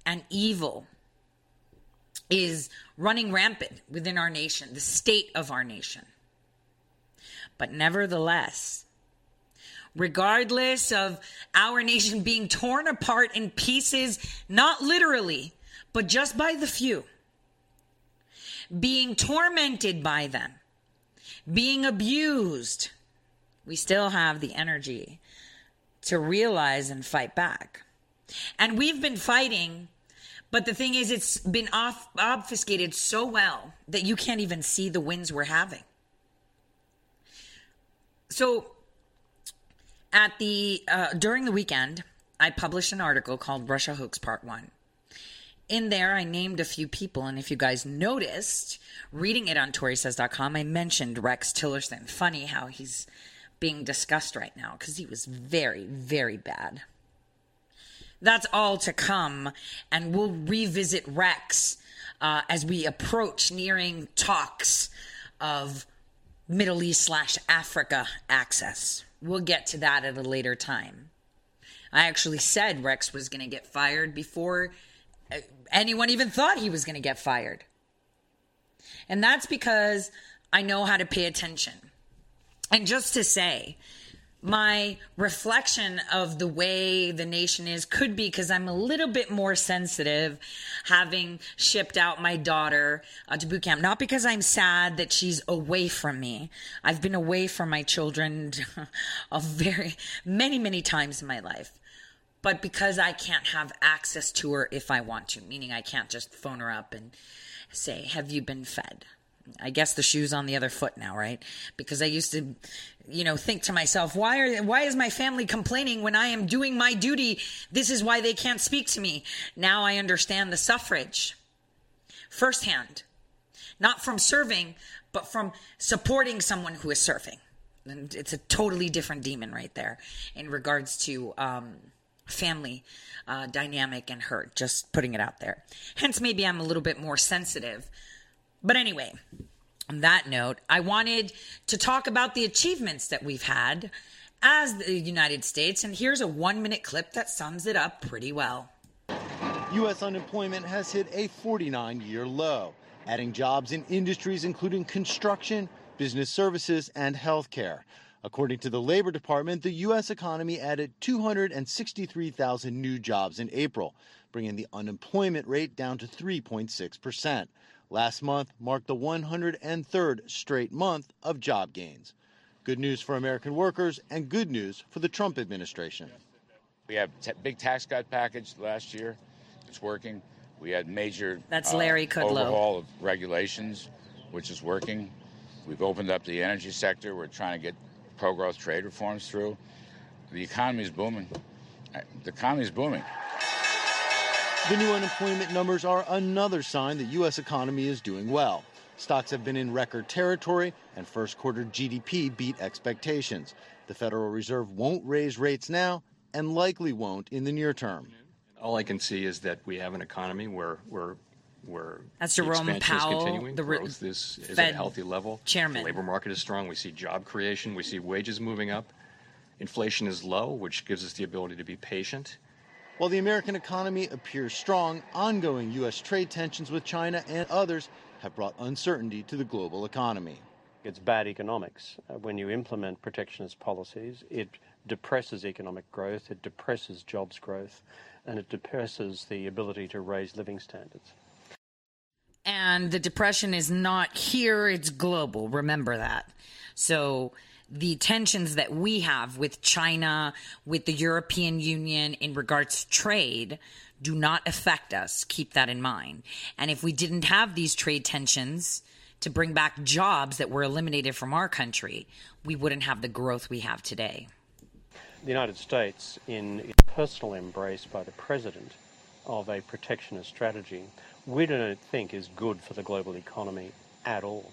and evil is running rampant within our nation, the state of our nation. But nevertheless, regardless of our nation being torn apart in pieces, not literally, but just by the few, being tormented by them, being abused, we still have the energy to realize and fight back. And we've been fighting, but the thing is, it's been off, obfuscated so well that you can't even see the wins we're having. So, at the uh, during the weekend, I published an article called Russia Hoax Part One. In there, I named a few people, and if you guys noticed, reading it on ToreSays.com, I mentioned Rex Tillerson. Funny how he's being discussed right now because he was very, very bad. That's all to come, and we'll revisit Rex uh, as we approach nearing talks of Middle East slash Africa access. We'll get to that at a later time. I actually said Rex was going to get fired before uh, anyone even thought he was going to get fired. And that's because I know how to pay attention. And just to say, my reflection of the way the nation is could be because I'm a little bit more sensitive having shipped out my daughter uh, to boot camp. Not because I'm sad that she's away from me. I've been away from my children (laughs) a very many, many times in my life. But because I can't have access to her if I want to, meaning I can't just phone her up and say, Have you been fed? I guess the shoe's on the other foot now, right? Because I used to, you know, think to myself, why are why is my family complaining when I am doing my duty? This is why they can't speak to me. Now I understand the suffrage firsthand, not from serving, but from supporting someone who is serving. And it's a totally different demon right there in regards to um, family uh, dynamic and hurt. Just putting it out there. Hence, maybe I'm a little bit more sensitive but anyway, on that note, I wanted to talk about the achievements that we've had as the United States. And here's a one minute clip that sums it up pretty well. U.S. unemployment has hit a 49 year low, adding jobs in industries including construction, business services, and healthcare. According to the Labor Department, the U.S. economy added 263,000 new jobs in April, bringing the unemployment rate down to 3.6 percent. Last month marked the 103rd straight month of job gains. Good news for American workers and good news for the Trump administration. We have a big tax cut package last year. It's working. We had major That's Larry uh, overhaul of regulations, which is working. We've opened up the energy sector. We're trying to get pro-growth trade reforms through. The economy is booming. The economy is booming. The new unemployment numbers are another sign the U.S. economy is doing well. Stocks have been in record territory, and first quarter GDP beat expectations. The Federal Reserve won't raise rates now and likely won't in the near term. All I can see is that we have an economy where, where where That's the Jerome expansion Powell, is continuing, the re- growth is, is at a healthy level. chairman. The labor market is strong. We see job creation. We see wages moving up. Inflation is low, which gives us the ability to be patient. While the American economy appears strong, ongoing U.S. trade tensions with China and others have brought uncertainty to the global economy. It's bad economics. Uh, when you implement protectionist policies, it depresses economic growth, it depresses jobs growth, and it depresses the ability to raise living standards. And the depression is not here, it's global. Remember that. So the tensions that we have with China, with the European Union in regards to trade do not affect us. Keep that in mind. And if we didn't have these trade tensions to bring back jobs that were eliminated from our country, we wouldn't have the growth we have today. The United States, in personal embrace by the President of a protectionist strategy, we don't think is good for the global economy at all.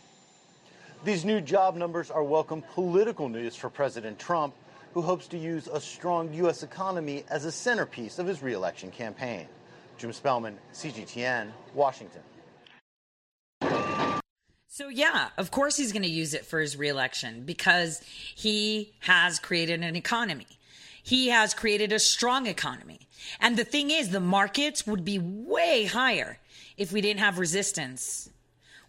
These new job numbers are welcome political news for President Trump, who hopes to use a strong U.S. economy as a centerpiece of his reelection campaign. Jim Spellman, CGTN, Washington. So, yeah, of course he's going to use it for his reelection because he has created an economy. He has created a strong economy. And the thing is, the markets would be way higher if we didn't have resistance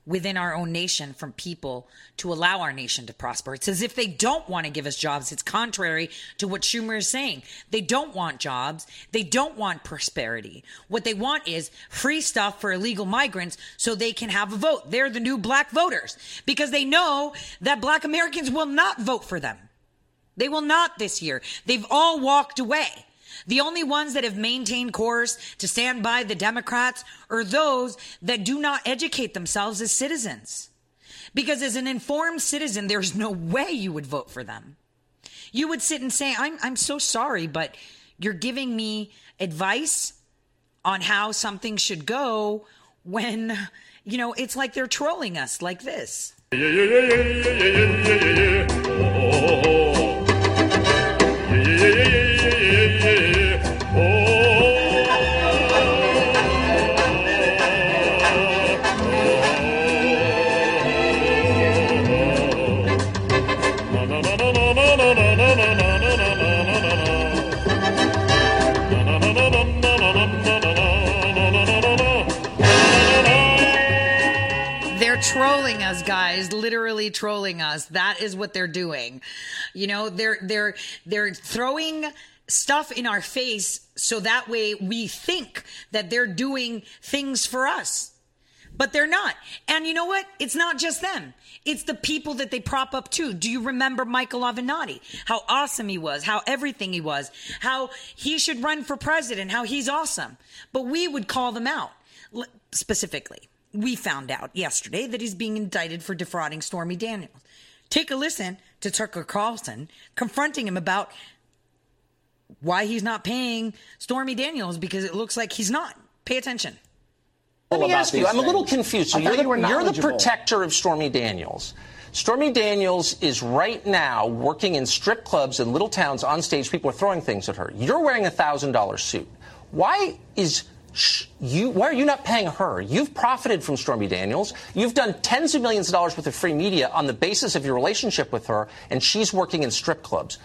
within our own nation from people to allow our nation to prosper. It's as if they don't want to give us jobs. It's contrary to what Schumer is saying. They don't want jobs. They don't want prosperity. What they want is free stuff for illegal migrants so they can have a vote. They're the new black voters because they know that black Americans will not vote for them. They will not this year. They've all walked away. The only ones that have maintained course to stand by the Democrats are those that do not educate themselves as citizens. Because as an informed citizen, there's no way you would vote for them. You would sit and say, I'm, I'm so sorry, but you're giving me advice on how something should go when, you know, it's like they're trolling us like this. They're literally trolling us. That is what they're doing. You know, they're they're they're throwing stuff in our face so that way we think that they're doing things for us. But they're not. And you know what? It's not just them. It's the people that they prop up too. Do you remember Michael Avenatti? How awesome he was, how everything he was, how he should run for president, how he's awesome. But we would call them out specifically. We found out yesterday that he's being indicted for defrauding Stormy Daniels. Take a listen to Tucker Carlson confronting him about why he's not paying Stormy Daniels because it looks like he's not. Pay attention. Let me ask you, I'm a little confused. So you're the, you you're the protector of Stormy Daniels. Stormy Daniels is right now working in strip clubs in little towns on stage. People are throwing things at her. You're wearing a thousand dollar suit. Why is sh- you? Why are you not paying her? You've profited from Stormy Daniels. You've done tens of millions of dollars worth of free media on the basis of your relationship with her, and she's working in strip clubs.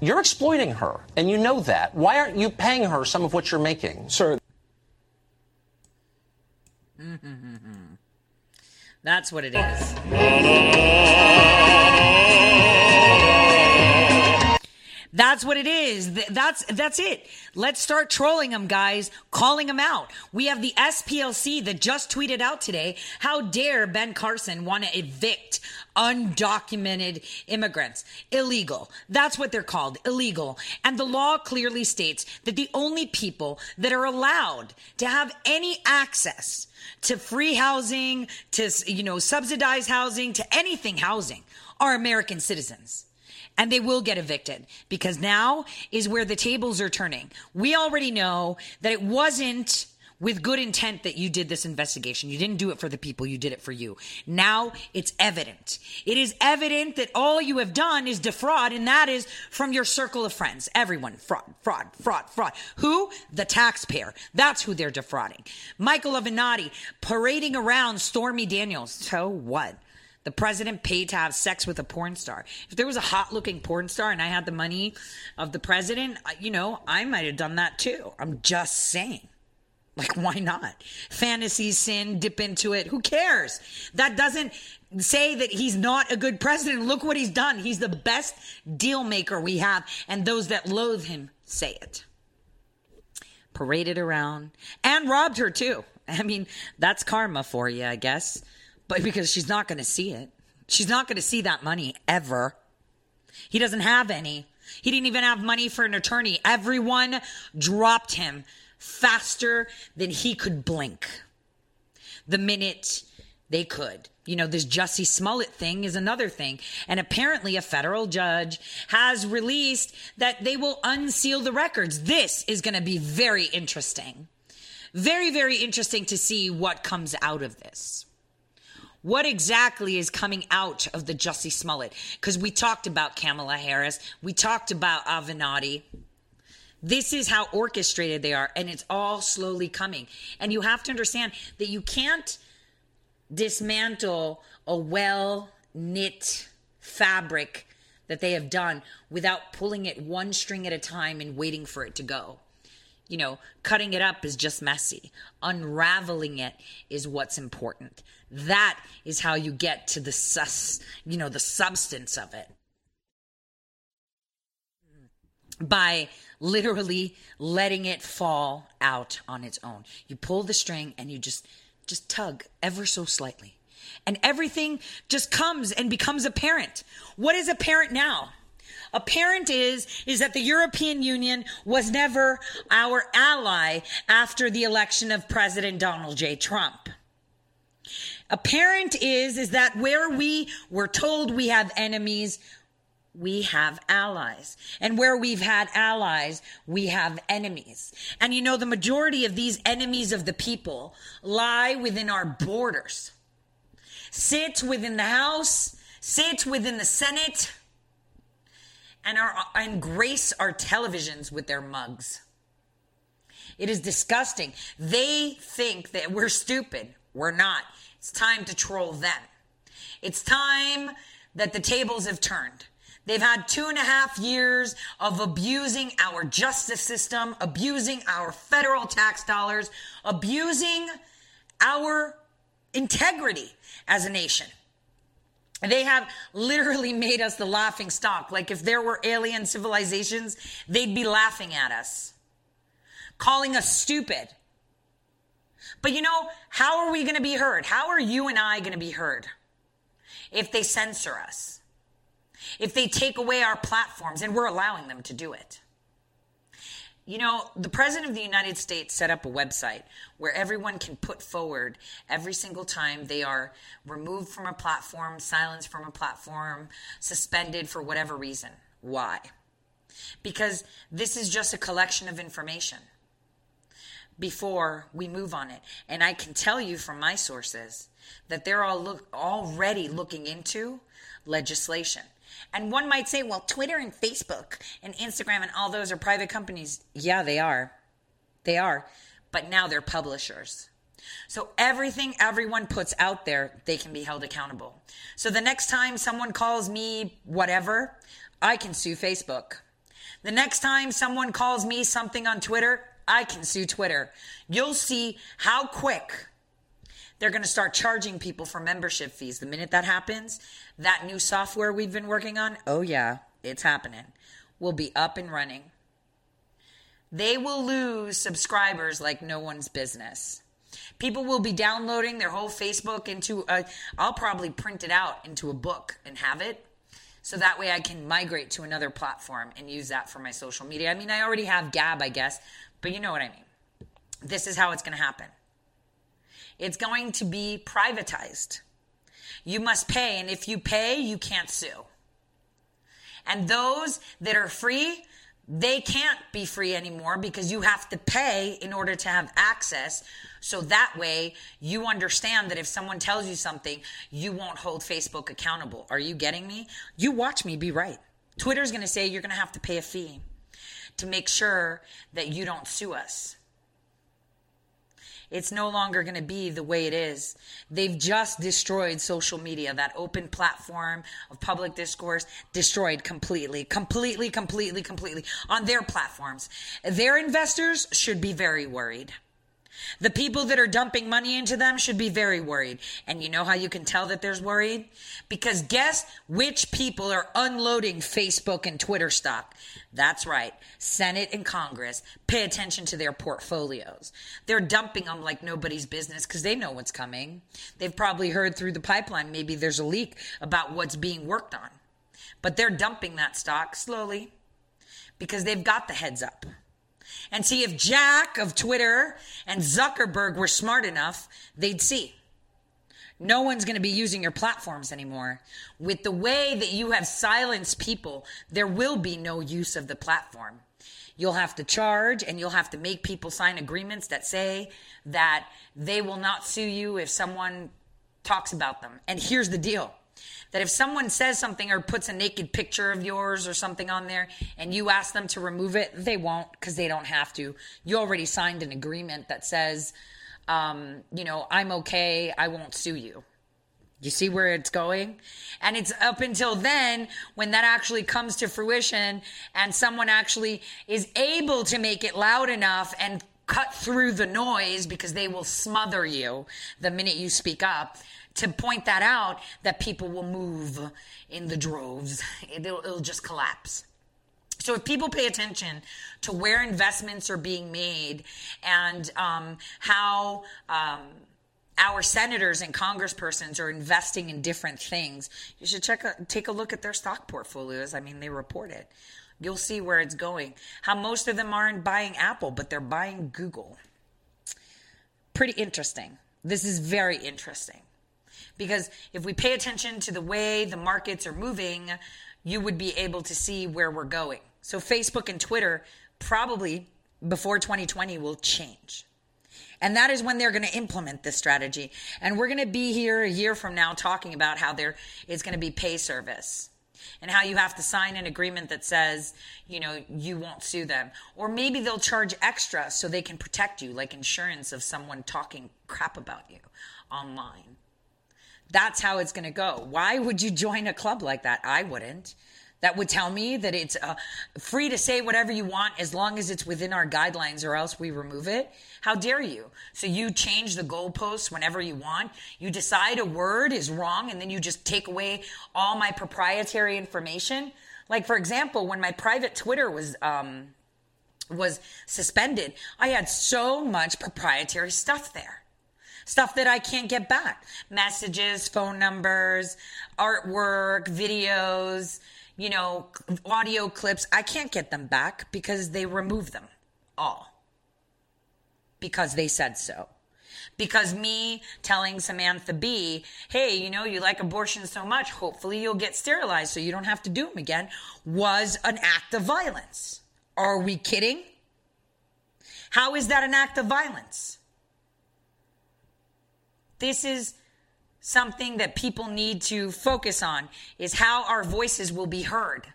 You're exploiting her, and you know that. Why aren't you paying her some of what you're making? Sir, mm-hmm. (laughs) That's what it is. (laughs) That's what it is. That's that's it. Let's start trolling them, guys. Calling them out. We have the SPLC that just tweeted out today. How dare Ben Carson want to evict undocumented immigrants? Illegal. That's what they're called. Illegal. And the law clearly states that the only people that are allowed to have any access to free housing, to you know subsidized housing, to anything housing, are American citizens and they will get evicted because now is where the tables are turning. We already know that it wasn't with good intent that you did this investigation. You didn't do it for the people, you did it for you. Now it's evident. It is evident that all you have done is defraud, and that is from your circle of friends. Everyone, fraud, fraud, fraud, fraud. Who? The taxpayer. That's who they're defrauding. Michael Avenatti parading around Stormy Daniels. So what? The president paid to have sex with a porn star. If there was a hot looking porn star and I had the money of the president, you know, I might have done that too. I'm just saying. Like, why not? Fantasy sin, dip into it. Who cares? That doesn't say that he's not a good president. Look what he's done. He's the best deal maker we have. And those that loathe him say it. Paraded around and robbed her too. (laughs) I mean, that's karma for you, I guess. But because she's not going to see it. She's not going to see that money ever. He doesn't have any. He didn't even have money for an attorney. Everyone dropped him faster than he could blink. The minute they could. You know, this Jussie Smollett thing is another thing. And apparently, a federal judge has released that they will unseal the records. This is going to be very interesting. Very, very interesting to see what comes out of this. What exactly is coming out of the Jussie Smollett? Because we talked about Kamala Harris, we talked about Avenatti. This is how orchestrated they are, and it's all slowly coming. And you have to understand that you can't dismantle a well knit fabric that they have done without pulling it one string at a time and waiting for it to go. You know, cutting it up is just messy. Unraveling it is what's important. That is how you get to the sus, you know, the substance of it. By literally letting it fall out on its own. You pull the string and you just just tug ever so slightly. And everything just comes and becomes apparent. What is apparent now? Apparent is is that the European Union was never our ally after the election of President Donald J. Trump. Apparent is is that where we were told we have enemies, we have allies. And where we've had allies, we have enemies. And you know, the majority of these enemies of the people lie within our borders, sit within the House, sit within the Senate, and, our, and grace our televisions with their mugs. It is disgusting. They think that we're stupid. We're not. It's time to troll them. It's time that the tables have turned. They've had two and a half years of abusing our justice system, abusing our federal tax dollars, abusing our integrity as a nation. They have literally (laughs) made us the laughing stock. Like if there were alien civilizations, they'd be laughing at us, calling us stupid. But you know, how are we going to be heard? How are you and I going to be heard? If they censor us if they take away our platforms, and we're allowing them to do it. You know, the President of the United States set up a website where everyone can put forward every single time they are removed from a platform, silenced from a platform, suspended for whatever reason. Why? Because this is just a collection of information before we move on it. And I can tell you from my sources that they're all look, already looking into legislation. And one might say, well, Twitter and Facebook and Instagram and all those are private companies. Yeah, they are. They are. But now they're publishers. So everything everyone puts out there, they can be held accountable. So the next time someone calls me whatever, I can sue Facebook. The next time someone calls me something on Twitter, I can sue Twitter. You'll see how quick they're going to start charging people for membership fees. The minute that happens, that new software we've been working on, oh yeah, it's happening, will be up and running. They will lose subscribers like no one's business. People will be downloading their whole Facebook into a, I'll probably print it out into a book and have it. So that way I can migrate to another platform and use that for my social media. I mean, I already have Gab, I guess, but you know what I mean. This is how it's going to happen. It's going to be privatized. You must pay, and if you pay, you can't sue. And those that are free, they can't be free anymore because you have to pay in order to have access. So that way you understand that if someone tells you something, you won't hold Facebook accountable. Are you getting me? You watch me be right. Twitter's going to say you're going to have to pay a fee to make sure that you don't sue us. It's no longer going to be the way it is. They've just destroyed social media, that open platform of public discourse, destroyed completely, completely, completely, completely on their platforms. Their investors should be very worried. The people that are dumping money into them should be very worried. And you know how you can tell that there's worried? Because guess which people are unloading Facebook and Twitter stock? That's right. Senate and Congress. Pay attention to their portfolios. They're dumping them like nobody's business because they know what's coming. They've probably heard through the pipeline maybe there's a leak about what's being worked on. But they're dumping that stock slowly because they've got the heads up and see if Jack of Twitter and Zuckerberg were smart enough, they'd see. No one's going to be using your platforms anymore. With the way that you have silenced people, there will be no use of the platform. You'll have to charge and you'll have to make people sign agreements that say that they will not sue you if someone talks about them. And here's the deal that if someone says something or puts a naked picture of yours or something on there and you ask them to remove it, they won't because they don't have to. You already signed an agreement that says, um, you know, I'm okay, I won't sue you. You see where it's going? And it's up until then when that actually comes to fruition and someone actually is able to make it loud enough and cut through the noise because they will smother you the minute you speak up to point that out that people will move in the droves. It'll, it'll just collapse. So if people pay attention to where investments are being made and um, how um, our senators and congresspersons are investing in different things, you should check a, take a look at their stock portfolios. I mean, they report it. You'll see where it's going. How most of them aren't buying Apple, but they're buying Google. Pretty interesting. This is very interesting. Because if we pay attention to the way the markets are moving, you would be able to see where we're going. So Facebook and Twitter probably before 2020 will change. And that is when they're going to implement this strategy. And we're going to be here a year from now talking about how there is going to be pay service and how you have to sign an agreement that says, you know, you won't sue them. Or maybe they'll charge extra so they can protect you, like insurance of someone talking crap about you online. That's how it's going to go. Why would you join a club like that? I wouldn't. That would tell me that it's uh, free to say whatever you want as long as it's within our guidelines, or else we remove it. How dare you? So you change the goalposts whenever you want. You decide a word is wrong, and then you just take away all my proprietary information. Like for example, when my private Twitter was um, was suspended, I had so much proprietary stuff there stuff that I can't get back messages, phone numbers, artwork, videos, you know, audio clips. I can't get them back because they remove them all because they said so. Because me telling Samantha Bee, hey, you know, you like abortion so much, hopefully you'll get sterilized so you don't have to do them again, was an act of violence. Are we kidding? How is that an act of violence? This is something that people need to focus on is how our voices will be heard.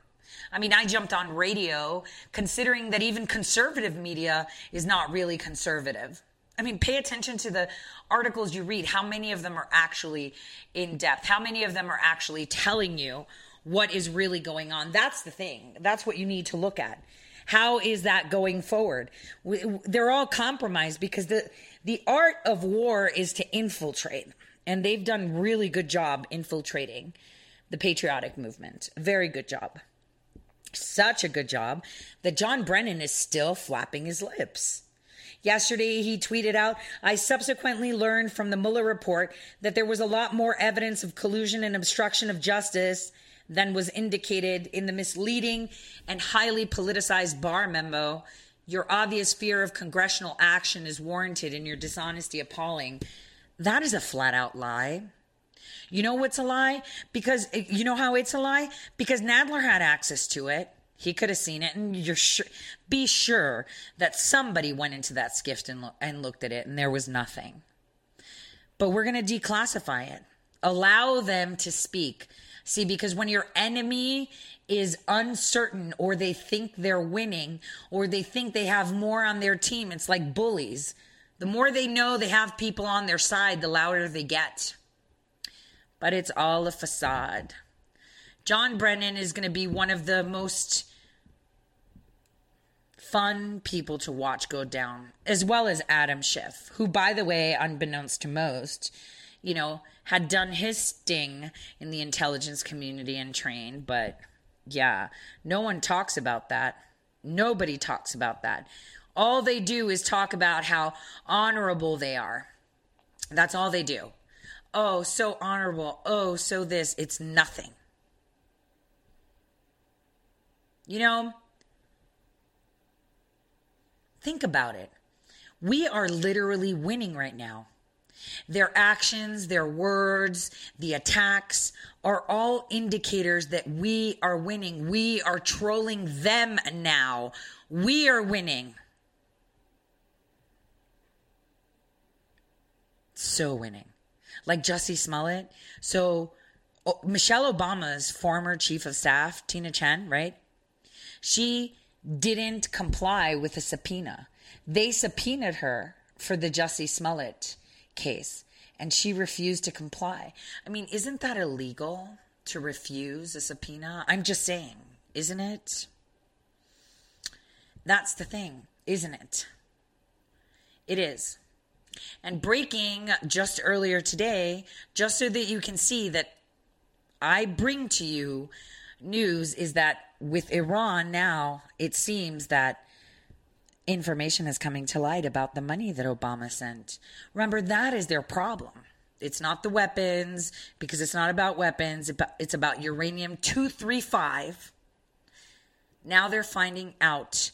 I mean, I jumped on radio considering that even conservative media is not really conservative. I mean, pay attention to the articles you read. How many of them are actually in depth? How many of them are actually telling you what is really going on? That's the thing. That's what you need to look at. How is that going forward? They're all compromised because the the art of war is to infiltrate, and they've done really good job infiltrating the patriotic movement. Very good job. Such a good job that John Brennan is still flapping his lips. Yesterday, he tweeted out, I subsequently learned from the Mueller report that there was a lot more evidence of collusion and obstruction of justice than was indicated in the misleading and highly politicized Barr memo your obvious fear of congressional action is warranted and your dishonesty appalling. That is a flat out lie. You know what's a lie? Because eh, you know how it's a lie? Because Nadler had access to it. He could have seen it, and you're sure, be sure that somebody went into that SCIF and, lo- and looked at it, and there was nothing. But we're going to declassify it. Allow them to speak. See, because when your enemy is uncertain, or they think they're winning, or they think they have more on their team, it's like bullies. The more they know they have people on their side, the louder they get. But it's all a facade. John Brennan is going to be one of the most fun people to watch go down, as well as Adam Schiff, who, by the way, unbeknownst to most, you know, had done his sting in the intelligence community and trained. But yeah, no one talks about that. Nobody talks about that. All they do is talk about how honorable they are. That's all they do. Oh, so honorable. Oh, so this. It's nothing. You know, think about it. We are literally winning right now. Their actions, their words, the attacks are all indicators that we are winning. We are trolling them now. We are winning. So winning. Like Jussie Smollett. So, oh, Michelle Obama's former chief of staff, Tina Tchen, right? She didn't comply with a subpoena. They subpoenaed her for the Jussie Smollett case, and she refused to comply. I mean, isn't that illegal to refuse a subpoena? I'm just saying, isn't it? That's the thing, isn't it? It is. And breaking just earlier today, just so that you can see that I bring to you news, is that with Iran now, it seems that information is coming to light about the money that Obama sent. Remember, that is their problem. It's not the weapons, because it's not about weapons, it's about uranium 235. Now they're finding out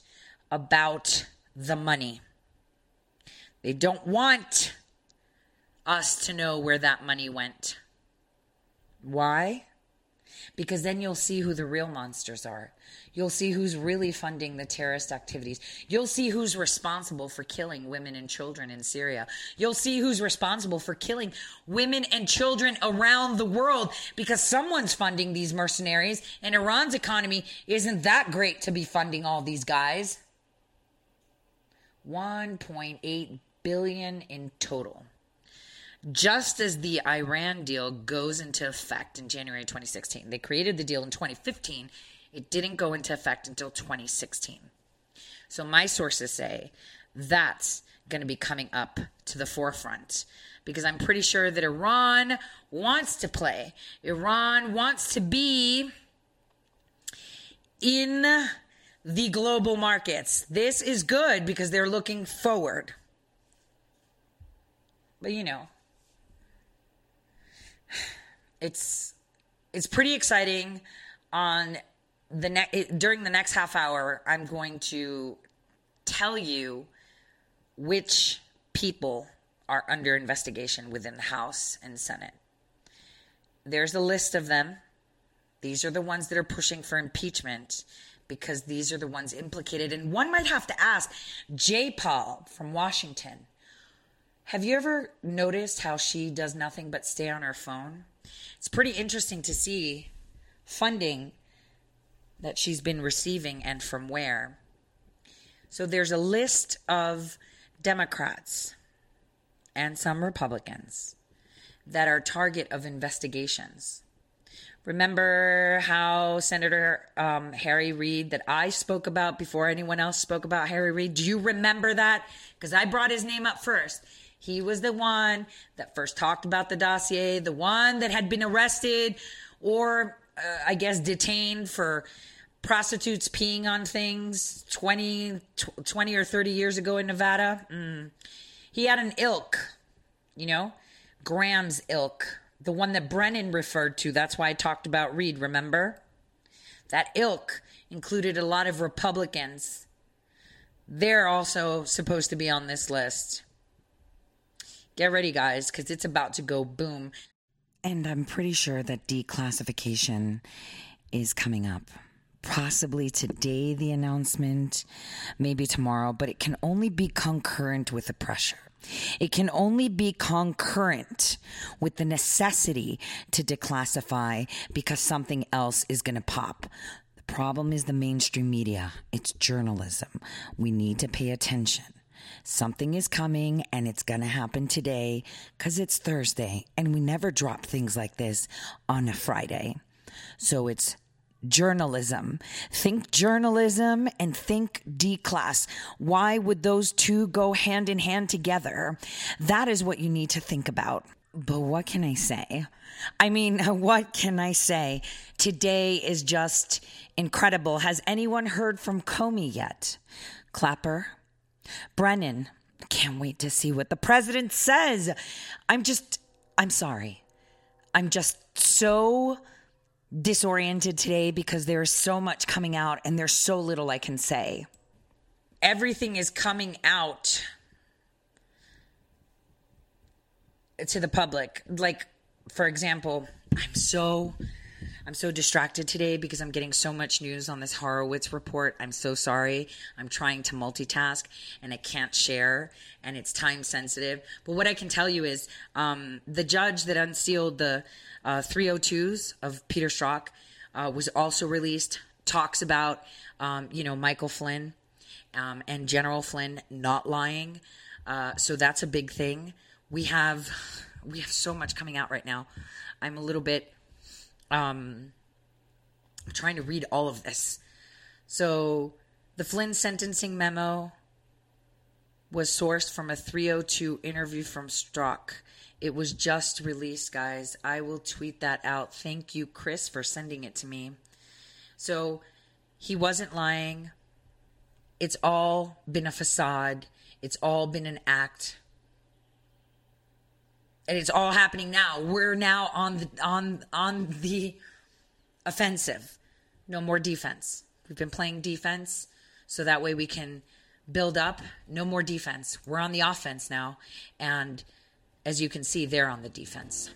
about the money. They don't want us to know where that money went. Why? Because then you'll see who the real monsters are. You'll see who's really funding the terrorist activities. You'll see who's responsible for killing women and children in Syria. You'll see who's responsible for killing women and children around the world because someone's funding these mercenaries, and Iran's economy isn't that great to be funding all these guys. 1.8 billion in total. Just as the Iran deal goes into effect in January 2016, they created the deal in 2015. It didn't go into effect until 2016. So my sources say that's going to be coming up to the forefront because I'm pretty sure that Iran wants to play. Iran wants to be in the global markets. This is good because they're looking forward. But you know, it's it's pretty exciting. On the next during the next half hour i'm going to tell you which people are under investigation within the house and senate. There's a list of them. These are the ones that are pushing for impeachment because these are the ones implicated. And one might have to ask Jayapal from washington have you ever noticed how she does nothing but stay on her phone it's pretty interesting to see funding that she's been receiving and from where. So there's a list of Democrats and some Republicans that are target of investigations. Remember how Senator um, Harry Reid that I spoke about before anyone else spoke about Harry Reid? Do you remember that? Because I brought his name up first. He was the one that first talked about the dossier, the one that had been arrested or, uh, I guess, detained for prostitutes peeing on things 20, 20 or 30 years ago in Nevada. Mm. He had an ilk, you know, Graham's ilk, the one that Brennan referred to. That's why I talked about Reid, remember? That ilk included a lot of Republicans. They're also supposed to be on this list. Get ready, guys, because it's about to go boom. And I'm pretty sure that declassification is coming up possibly today, the announcement, maybe tomorrow, but it can only be concurrent with the pressure. It can only be concurrent with the necessity to declassify because something else is going to pop. The problem is the mainstream media, it's journalism. We need to pay attention. Something is coming and it's going to happen today because it's Thursday and we never drop things like this on a Friday. So it's journalism. Think journalism and think declass. Why would those two go hand in hand together? That is what you need to think about. But what can I say? I mean, (laughs) what can I say? Today is just incredible. Has anyone heard from Comey yet? Clapper? Brennan? Can't wait to see what the president says. I'm just, I'm sorry. I'm just so disoriented today because there's so much coming out and there's so little I can say. Everything is coming out to the public. Like, for example, I'm so I'm so distracted today because I'm getting so much news on this Horowitz report. I'm so sorry. I'm trying to multitask and I can't share, and it's time sensitive. But what I can tell you is um, the judge that unsealed the uh, 302s of Peter Strzok uh, was also released. Talks about, um, you know, Michael Flynn um, and General Flynn not lying. Uh, so that's a big thing. We have we have so much coming out right now. I'm a little bit um, I'm trying to read all of this. So the Flynn sentencing memo was sourced from a 302 interview from Strzok. It was just released, guys. I will tweet that out. Thank you, Chris, for sending it to me. So he wasn't lying. It's all been a facade, it's all been an act. And it's all happening now. We're now on the on on the offensive. No more defense. We've been playing defense so that way we can build up. No more defense. We're on the offense now and as you can see, they're on the defense.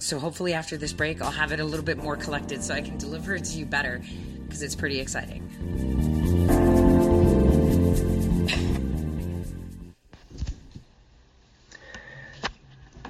So hopefully after this break, I'll have it a little bit more collected so I can deliver it to you better because it's pretty exciting.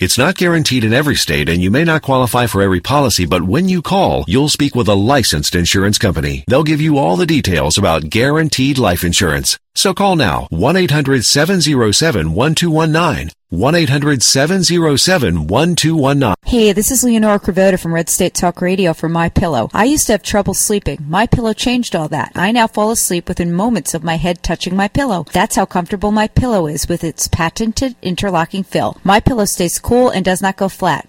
It's not guaranteed in every state and you may not qualify for every policy, but when you call, you'll speak with a licensed insurance company. They'll give you all the details about guaranteed life insurance. So call now 1-800-707-1219. 1-800-707-1219. Hey, this is Leonora Cravota from Red State Talk Radio for My Pillow. I used to have trouble sleeping. My Pillow changed all that. I now fall asleep within moments of my head touching my pillow. That's how comfortable My Pillow is with its patented interlocking fill. My Pillow stays cool and does not go flat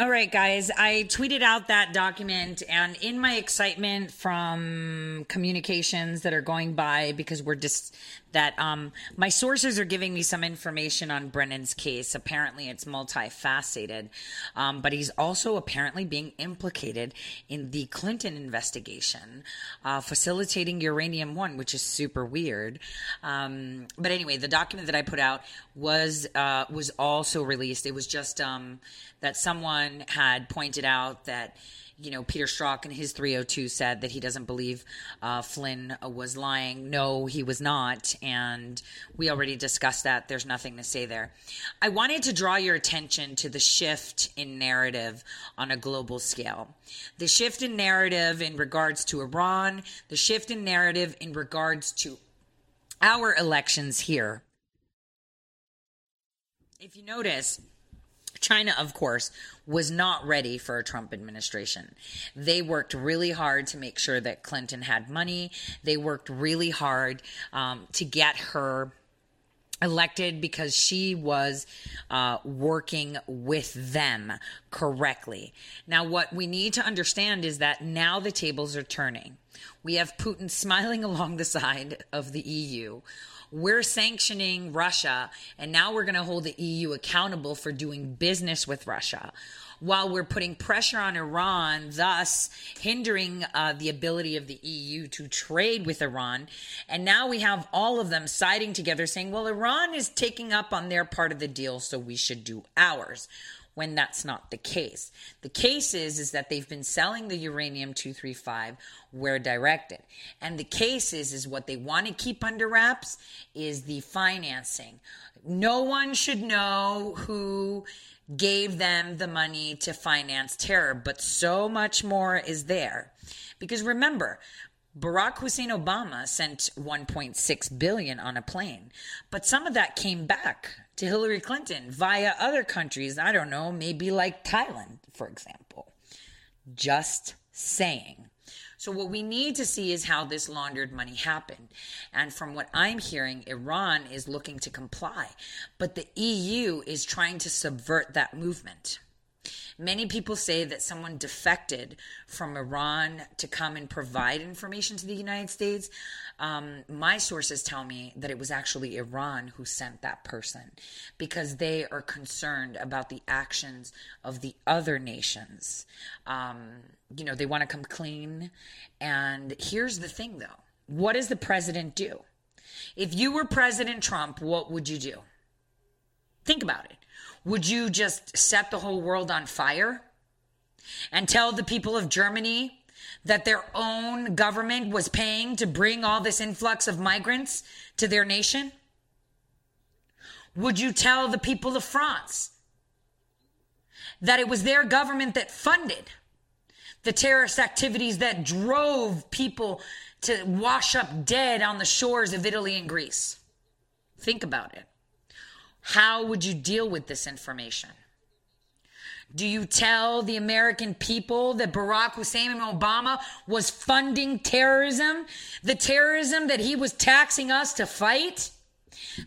All right, guys, I tweeted out that document, and in my excitement from communications that are going by, because we're just that um, my sources are giving me some information on Brennan's case. Apparently, it's multifaceted, um, but he's also apparently being implicated in the Clinton investigation, uh, facilitating Uranium One, which is super weird. Um, but anyway, the document that I put out was uh, was also released. It was just um, that someone had pointed out that you know, Peter Strzok in his 302 said that he doesn't believe uh, Flynn was lying. No, he was not. And we already discussed that. There's nothing to say there. I wanted to draw your attention to the shift in narrative on a global scale. The shift in narrative in regards to Iran, the shift in narrative in regards to our elections here. If you notice, China, of course, was not ready for a Trump administration. They worked really hard to make sure that Clinton had money. They worked really hard um, to get her elected because she was uh, working with them correctly. Now, what we need to understand is that now the tables are turning. We have Putin (laughs) smiling along the side of the EU we're sanctioning Russia, and now we're going to hold the EU accountable for doing business with Russia. While we're putting pressure on Iran, thus hindering uh, the ability of the EU to trade with Iran. And now we have all of them siding together saying, well, Iran is taking up on their part of the deal, so we should do ours when that's not the case. The case is is that they've been selling the uranium 235 where directed. And the case is is what they want to keep under wraps is the financing. No one should know who gave them the money to finance terror, but so much more is there. Because remember, Barack Hussein Obama sent 1.6 billion on a plane, but some of that came back to Hillary Clinton via other countries. I don't know, maybe like Thailand, for example. Just saying. So, what we need to see is how this laundered money happened. And from what I'm hearing, Iran is looking to comply, but the EU is trying to subvert that movement. Many people say that someone defected from Iran to come and provide information to the United States. Um, my sources tell me that it was actually Iran who sent that person because they are concerned about the actions of the other nations. Um, you know, they want to come clean. And here's the thing though what does the president do? If you were President Trump, what would you do? Think about it. Would you just set the whole world on fire and tell the people of Germany that their own government was paying to bring all this influx of migrants to their nation? Would you tell the people of France that it was their government that funded the terrorist activities that drove people to wash up dead on the shores of Italy and Greece? Think about it. How would you deal with this information? Do you tell the American people that Barack Hussein Obama was funding terrorism? The terrorism that he was taxing us to fight?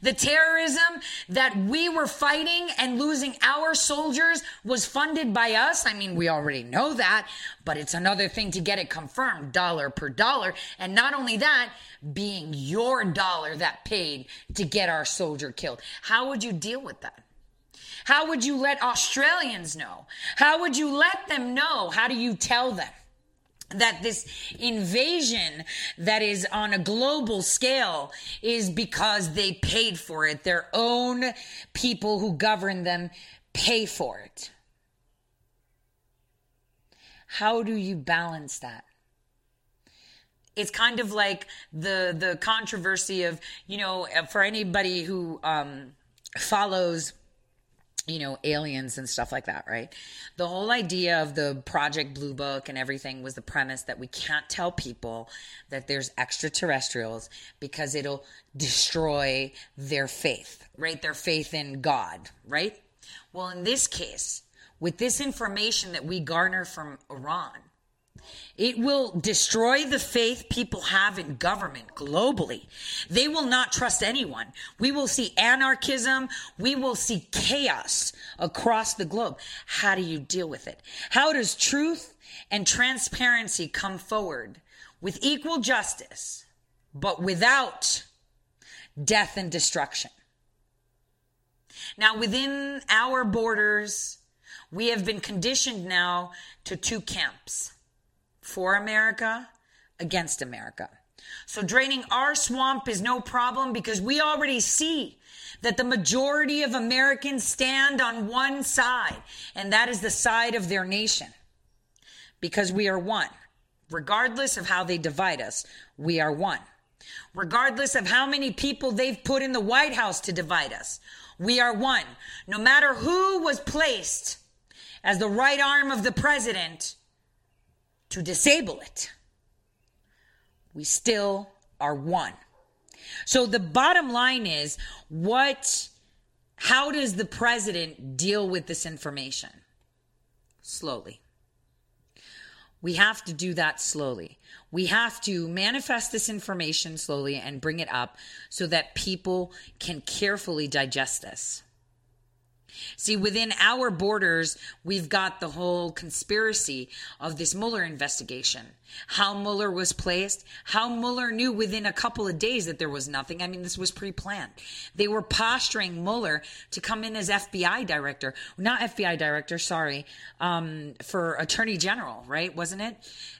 The terrorism that we were fighting and losing our soldiers was funded by us. I mean, we already know that, but it's another thing to get it confirmed dollar per dollar. And not only that, being your dollar that paid to get our soldier killed. How would you deal with that? How would you let Australians know? How would you let them know? How do you tell them? That this invasion that is on a global scale is because they paid for it. Their own people who govern them pay for it. How do you balance that? It's kind of like the the controversy of you know for anybody who um, follows you know, aliens and stuff like that, right? The whole idea of the Project Blue Book and everything was the premise that we can't tell people that there's extraterrestrials because it'll destroy their faith, right? Their faith in God, right? Well, in this case, with this information that we garner from Iran, it will destroy the faith people have in government globally. They will not trust anyone. We will see anarchism. We will see chaos across the globe. How do you deal with it? How does truth and transparency come forward with equal justice, but without death and destruction? Now, within our borders, we have been conditioned now to two camps for America against America. So draining our swamp is no problem because we already see that the majority of Americans stand on one side, and that is the side of their nation. Because we are one. Regardless of how they divide us, we are one. Regardless of how many people they've put in the White House to divide us, we are one. No matter who was placed as the right arm of the president, to disable it, we still are one. So the bottom line is what how does the president deal with this information? Slowly. We have to do that slowly. We have to manifest this information slowly and bring it up so that people can carefully digest this. See, within our borders, we've got the whole conspiracy of this Mueller investigation. How Mueller was placed, how Mueller knew within a couple of days that there was nothing. I mean, this was pre planned. They were posturing Mueller to come in as FBI director, not FBI director, sorry, um, for attorney general, right? Wasn't it?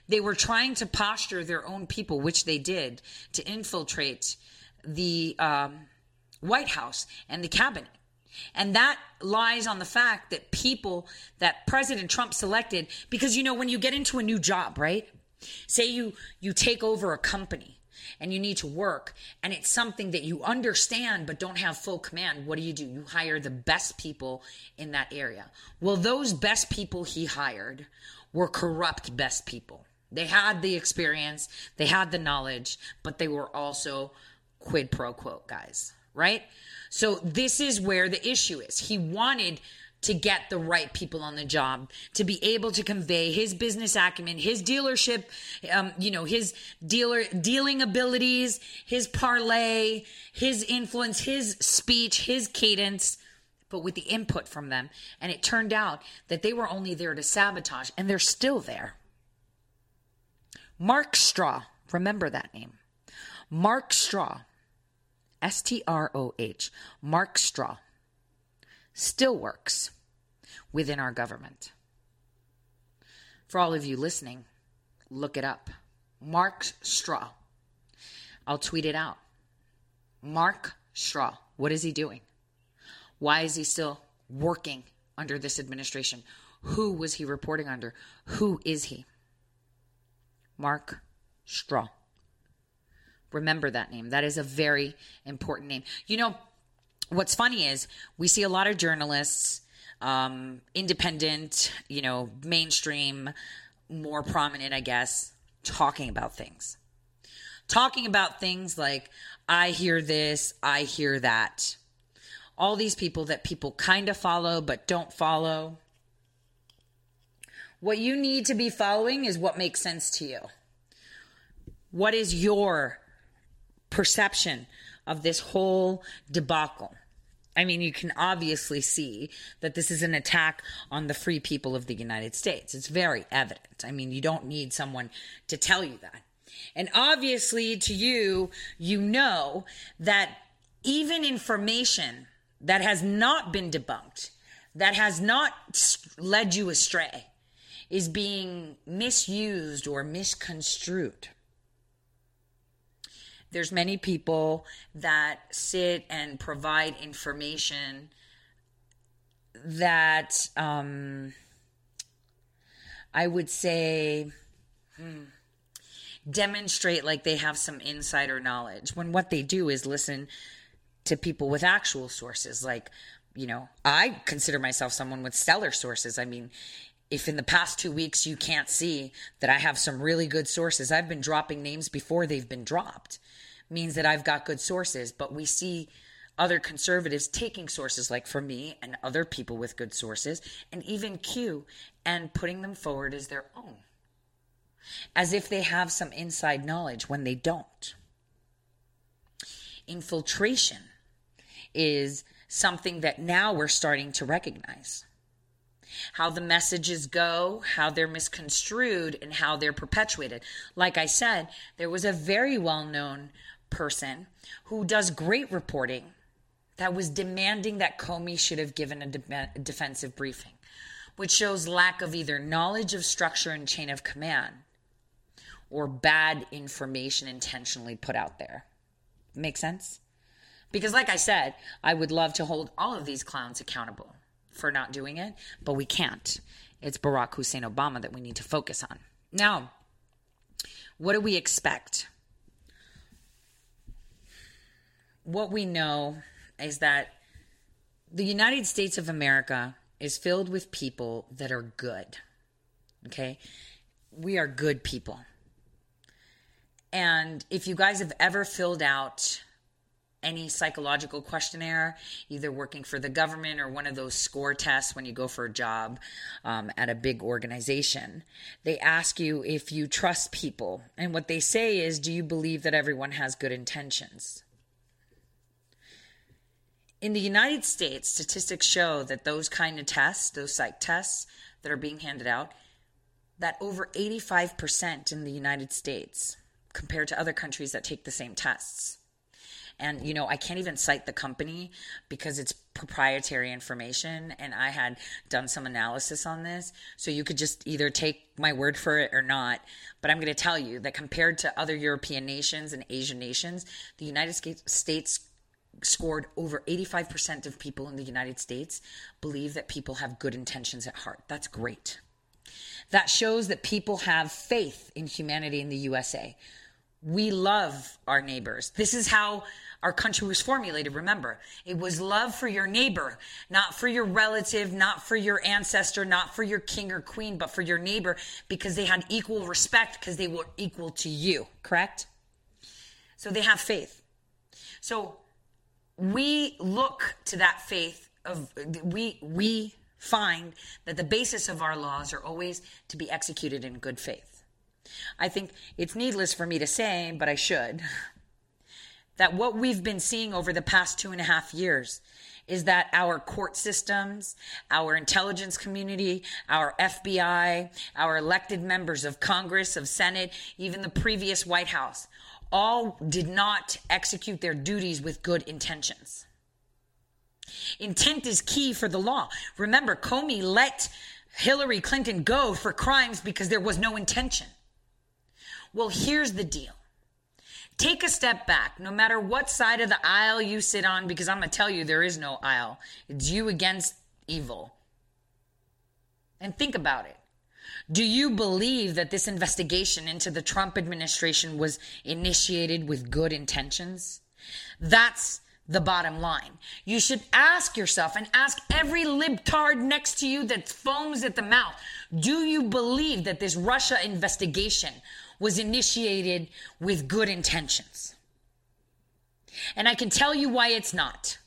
They were trying to posture their own people, which they did, to infiltrate the um, White House and the cabinet. And that lies on the fact that people that President Trump selected, because you know, when you get into a new job, right? Say you, you take over a company and you need to work and it's something that you understand but don't have full command. What do you do? You hire the best people in that area. Well, those best people he hired were corrupt best people. They had the experience, they had the knowledge, but they were also quid pro quo guys, right? So this is where the issue is. He wanted to get the right people on the job to be able to convey his business acumen his dealership um, you know his dealer dealing abilities his parlay his influence his speech his cadence but with the input from them. And it turned out that they were only there to sabotage and they're still there. Mark Stroh remember that name. Mark Stroh S T R O H, Mark Stroh, still works within our government. For all of you listening, look it up. Mark Stroh. I'll tweet it out. Mark Stroh. What is he doing? Why is he still working under this administration? Who was he reporting under? Who is he? Mark Stroh. Remember that name. That is a very important name. You know, what's funny is we see a lot of journalists, um, independent, you know, mainstream, more prominent, I guess, talking about things. Talking about things like, I hear this, I hear that. All these people that people kind of follow but don't follow. What you need to be following is what makes sense to you. What is your perception of this whole debacle. I mean, you can obviously see that this is an attack on the free people of the United States. It's very evident. I mean, you don't need someone to tell you that. And obviously, to you, you know that even information that has not been debunked, that has not led you astray, is being misused or misconstrued. There's many people that sit and provide information that um, I would say hmm, demonstrate like they have some insider knowledge when what they do is listen to people with actual sources. Like, you know, I consider myself someone with stellar sources. I mean, if in the past two weeks you can't see that I have some really good sources, I've been dropping names before they've been dropped, means that I've got good sources. But we see other conservatives taking sources like for me and other people with good sources and even Q and putting them forward as their own. As if they have some inside knowledge when they don't. Infiltration is something that now we're starting to recognize. How the messages go, how they're misconstrued, and how they're perpetuated. Like I said, there was a very well known person who does great reporting that was demanding that Comey should have given a de- defensive briefing, which shows lack of either knowledge of structure and chain of command or bad information intentionally put out there. Make sense? Because, like I said, I would love to hold all of these clowns accountable for not doing it, but we can't. It's Barack Hussein Obama that we need to focus on. Now, what do we expect? What we know is that the United States of America is filled with people that are good. Okay? We are good people. And if you guys have ever filled out any psychological questionnaire, either working for the government or one of those score tests when you go for a job um, at a big organization. They ask you if you trust people. And what they say is, Do you believe that everyone has good intentions? In the United States, statistics show that those kind of tests, those psych tests that are being handed out, that over 85% in the United States compared to other countries that take the same tests. And, you know, I can't even cite the company because it's proprietary information. And I had done some analysis on this. So you could just either take my word for it or not. But I'm going to tell you that compared to other European nations and Asian nations, the United States scored over 85% of people in the United States believe that people have good intentions at heart. That's great. That shows that people have faith in humanity in the USA. We love our neighbors. This is how our country was formulated. Remember, it was love for your neighbor, not for your relative, not for your ancestor, not for your king or queen, but for your neighbor because they had equal respect because they were equal to you, correct? So they have faith. So we look to that faith of we we find that the basis of our laws are always to be executed in good faith. I think it's needless for me to say, but I should, (laughs) that what we've been seeing over the past two and a half years is that our court systems, our intelligence community, our FBI, our elected members of Congress, of Senate, even the previous White House all did not execute their duties with good intentions. Intent is key for the law. Remember, Comey let Hillary Clinton go for crimes because there was no intention. Well, here's the deal. Take a step back, no matter what side of the aisle you sit on, because I'm going to tell you there is no aisle. It's you against evil. And think about it. Do you believe that this investigation into the Trump administration was initiated with good intentions? That's the bottom line. You should ask yourself and ask every libtard next to you that foams at the mouth do you believe that this Russia investigation was initiated with good intentions? And I can tell you why it's not.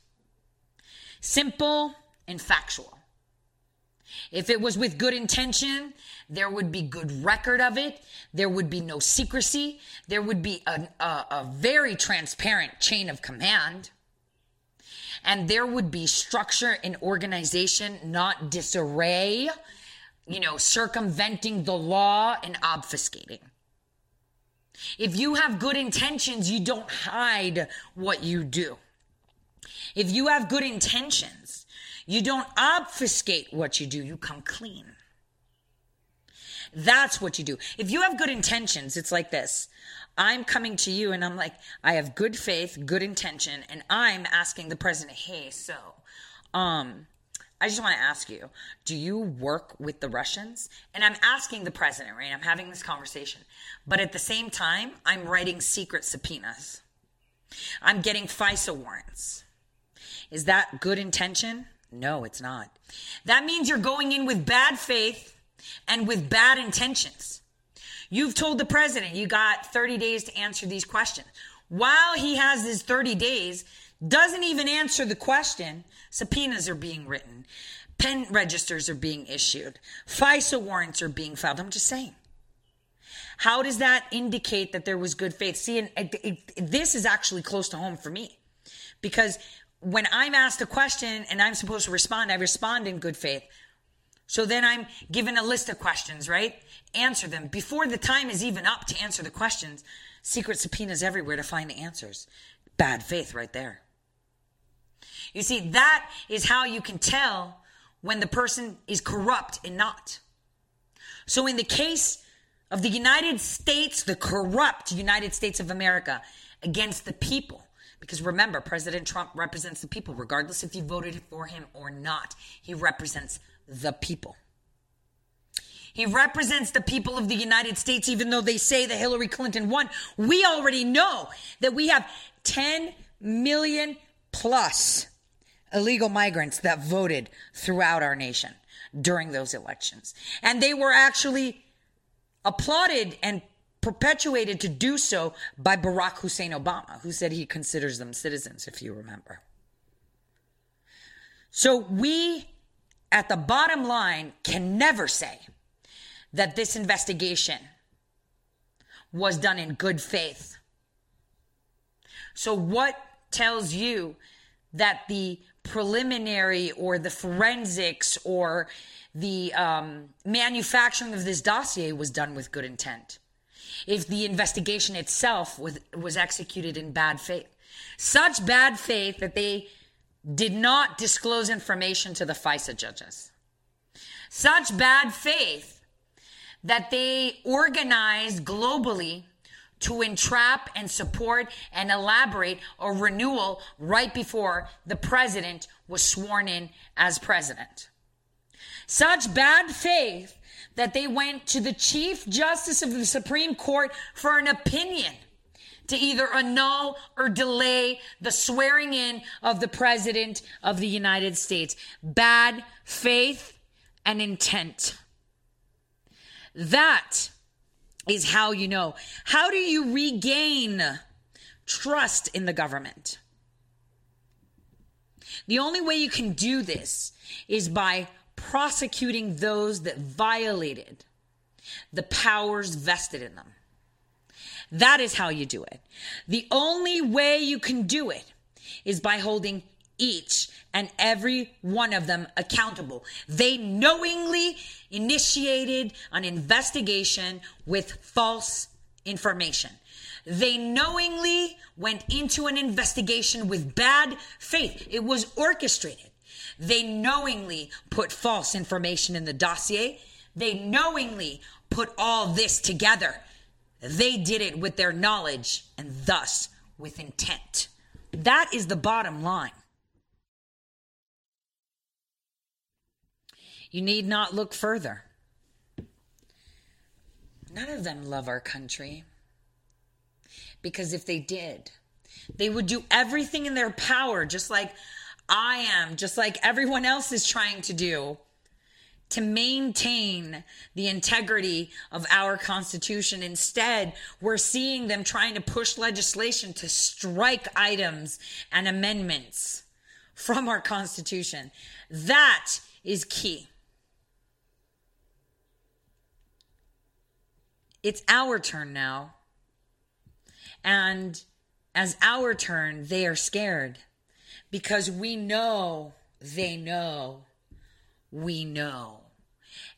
Simple and factual. If it was with good intention, there would be good record of it. There would be no secrecy. There would be a, a, a very transparent chain of command. And there would be structure and organization, not disarray, you know, circumventing the law and obfuscating. If you have good intentions, you don't hide what you do. If you have good intentions, you don't obfuscate what you do, you come clean. That's what you do. If you have good intentions, it's like this. I'm coming to you and I'm like, I have good faith, good intention, and I'm asking the president, hey, so, um, I just want to ask you, do you work with the Russians? And I'm asking the president, right? I'm having this conversation. But at the same time, I'm writing secret subpoenas. I'm getting FISA warrants. Is that good intention? No, it's not. That means you're going in with bad faith and with bad intentions. You've told the president you got 30 days to answer these questions. While he has his 30 days, doesn't even answer the question, subpoenas are being written, pen registers are being issued, FISA warrants are being filed. I'm just saying. How does that indicate that there was good faith? See, and it, it, this is actually close to home for me because when I'm asked a question and I'm supposed to respond, I respond in good faith. So then I'm given a list of questions, right? Answer them. Before the time is even up to answer the questions, secret subpoenas everywhere to find the answers. Bad faith right there. You see, that is how you can tell when the person is corrupt and not. So in the case of the United States, the corrupt United States of America against the people, because remember, President Trump represents the people, regardless if you voted for him or not. He represents the people. He represents the people of the United States, even though they say that Hillary Clinton won. We already know that we have 10 million plus illegal migrants that voted throughout our nation during those elections. And they were actually applauded and perpetuated to do so by Barack Hussein Obama, who said he considers them citizens, if you remember. So we, at the bottom line, can never say that this investigation was done in good faith. So, what tells you that the preliminary or the forensics or the um, manufacturing of this dossier was done with good intent. If the investigation itself was, was executed in bad faith, such bad faith that they did not disclose information to the FISA judges, such bad faith that they organized globally to entrap and support and elaborate a renewal right before the president was sworn in as president. Such bad faith that they went to the Chief Justice of the Supreme Court for an opinion to either annul or delay the swearing in of the President of the United States. Bad faith and intent. That is how you know. How do you regain trust in the government? The only way you can do this is by prosecuting those that violated the powers vested in them. That is how you do it. The only way you can do it is by holding each and every one of them accountable. They knowingly initiated an investigation with false information. They knowingly went into an investigation with bad faith. It was orchestrated. They knowingly put false information in the dossier. They knowingly put all this together. They did it with their knowledge and thus with intent. That is the bottom line. You need not look further. None of them love our country. Because if they did, they would do everything in their power, just like I am, just like everyone else is trying to do, to maintain the integrity of our Constitution. Instead, we're seeing them trying to push legislation to strike items and amendments from our Constitution. That is key. It's our turn now. And as our turn, they are scared because we know they know we know.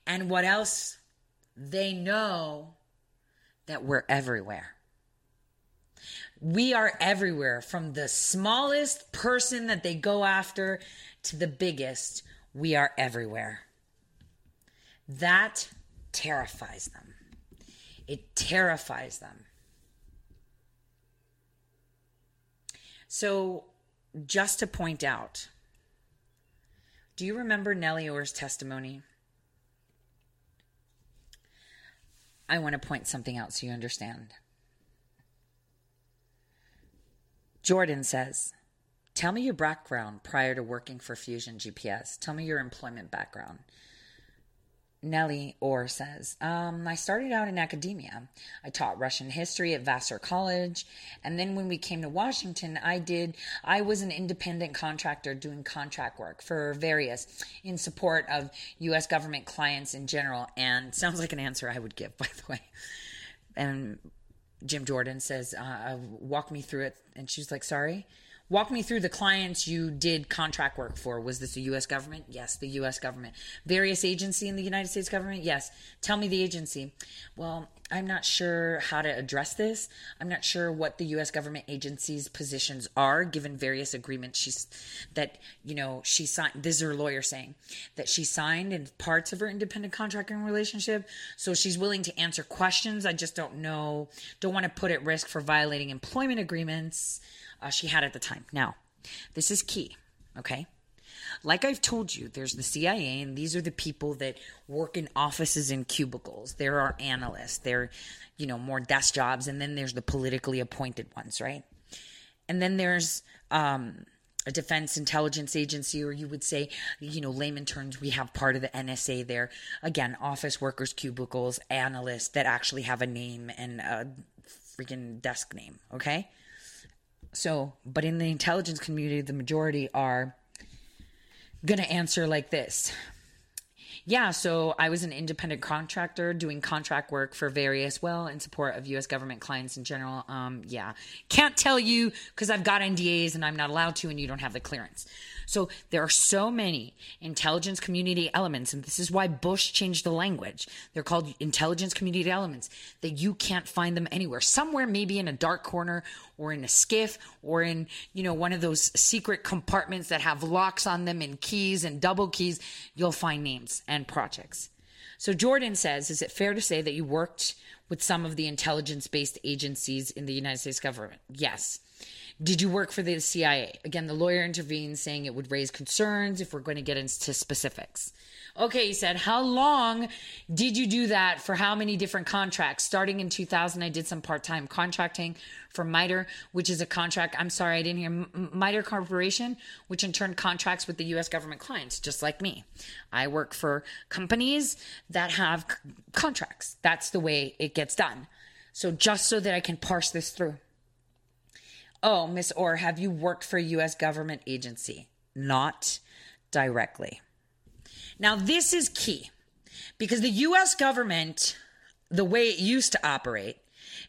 And what else? They know that we're everywhere. We are everywhere from the smallest person that they go after to the biggest. We are everywhere. That terrifies them. It terrifies them. So, just to point out, do you remember Nellie Ohr's testimony? I want to point something out so you understand. Jordan says, Tell me your background prior to working for Fusion GPS. Tell me your employment background. Nellie Ohr says, um, I started out in academia. I taught Russian history at Vassar College. And then when we came to Washington, I did, I was an independent contractor doing contract work for various in support of U.S. government clients in general. And sounds like an answer I would give, (laughs) by the way. And Jim Jordan says, uh, walk me through it. And she's like, sorry. Walk me through the clients you did contract work for. Was this the U.S. government? Yes, the U.S. government. Various agency in the United States government? Yes. Tell me the agency. Well, I'm not sure how to address this. I'm not sure what the U.S. government agency's positions are, given various agreements she's that you know she signed. This is her lawyer saying that she signed in parts of her independent contracting relationship. So she's willing to answer questions. I just don't know. Don't want to put at risk for violating employment agreements uh, she had at the time. Now, this is key, okay? Like I've told you, there's the CIA, and these are the people that work in offices and cubicles. There are analysts, there, you know, more desk jobs, and then there's the politically appointed ones, right? And then there's um, a defense intelligence agency, or you would say, you know, layman terms, we have part of the NSA there. Again, office workers, cubicles, analysts that actually have a name and a freaking desk name, okay? So, but in the intelligence community, the majority are going to answer like this. Yeah, so I was an independent contractor doing contract work for various, well, in support of U.S. government clients in general. Um, yeah, can't tell you because I've got NDAs and I'm not allowed to, and you don't have the clearance. So there are so many intelligence community elements, and this is why Bush changed the language. They're called intelligence community elements that you can't find them anywhere. Somewhere, maybe in a dark corner or in a SCIF or in, you know, one of those secret compartments that have locks on them and keys and double keys, you'll find names and projects. So Jordan says, is it fair to say that you worked with some of the intelligence based agencies in the United States government? Yes. Did you work for the CIA? Again, the lawyer intervened, saying it would raise concerns if we're going to get into specifics. Okay, he said, How long did you do that for how many different contracts? Starting in 2000, I did some part time contracting for MITRE, which is a contract. I'm sorry, I didn't hear MITRE Corporation, which in turn contracts with the US government clients, just like me. I work for companies that have c- contracts. That's the way it gets done. So, just so that I can parse this through. Oh, Miss Ohr, have you worked for a U.S. government agency? Not directly. Now, this is key because the U.S. government, the way it used to operate,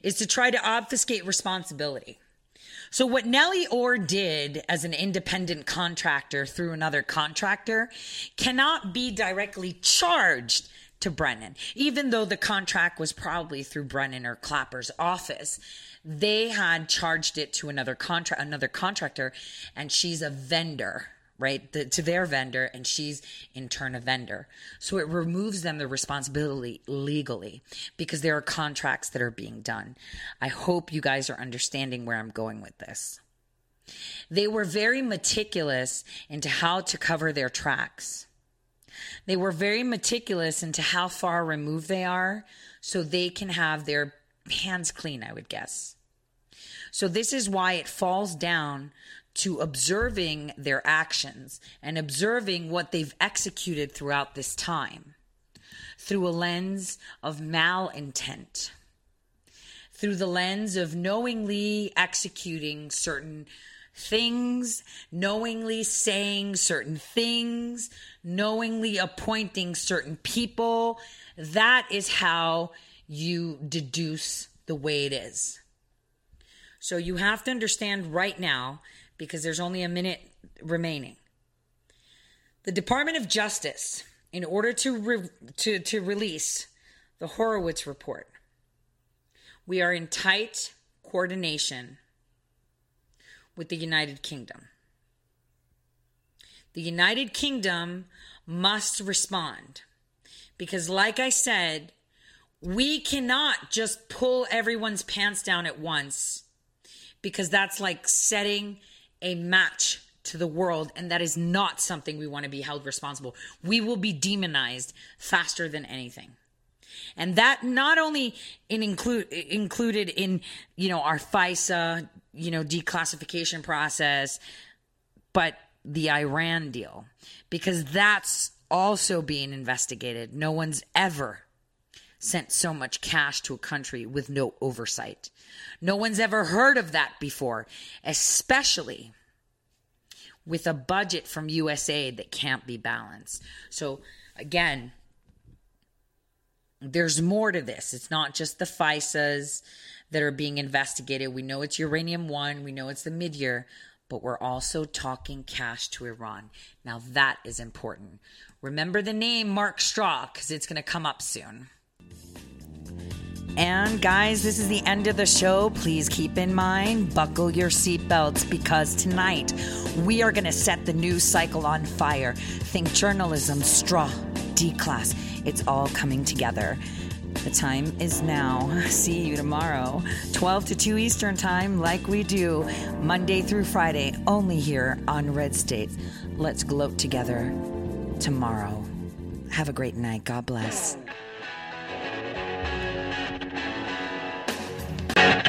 is to try to obfuscate responsibility. So, what Nellie Ohr did as an independent contractor through another contractor cannot be directly charged to Brennan, even though the contract was probably through Brennan or Clapper's office they had charged it to another contract another contractor and she's a vendor right? The, to their vendor and she's in turn a vendor. So it removes them the responsibility legally because there are contracts that are being done. I hope you guys are understanding where i'm going with this. They were very meticulous into how to cover their tracks they were very meticulous into how far removed they are so they can have their hands clean, I would guess. So, this is why it falls down to observing their actions and observing what they've executed throughout this time through a lens of malintent, through the lens of knowingly executing certain things, knowingly saying certain things, knowingly appointing certain people. That is how you deduce the way it is. So you have to understand right now, because there's only a minute remaining. The Department of Justice, in order to, re- to, to release the Horowitz report, we are in tight coordination with the United Kingdom. The United Kingdom must respond because, like I said, we cannot just pull everyone's pants down at once because that's like setting a match to the world and that is not something we want to be held responsible. We will be demonized faster than anything. And that not only in include included in, you know, our FISA, you know, declassification process, but the Iran deal because that's also being investigated. No one's ever sent so much cash to a country with no oversight. No one's ever heard of that before, especially with a budget from USAID that can't be balanced. So, again, there's more to this. It's not just the FISAs that are being investigated. We know it's Uranium One, we know it's the mid year, but we're also talking cash to Iran. Now, that is important. Remember the name Mark Stroh because it's going to come up soon. And guys, this is the end of the show. Please keep in mind, buckle your seatbelts because tonight we are going to set the news cycle on fire. Think journalism, Stroh, D class. It's all coming together. The time is now. (laughs) See you tomorrow, 12 to 2 Eastern Time, like we do, Monday through Friday, only here on Red State. Let's gloat together tomorrow. Have a great night. God bless.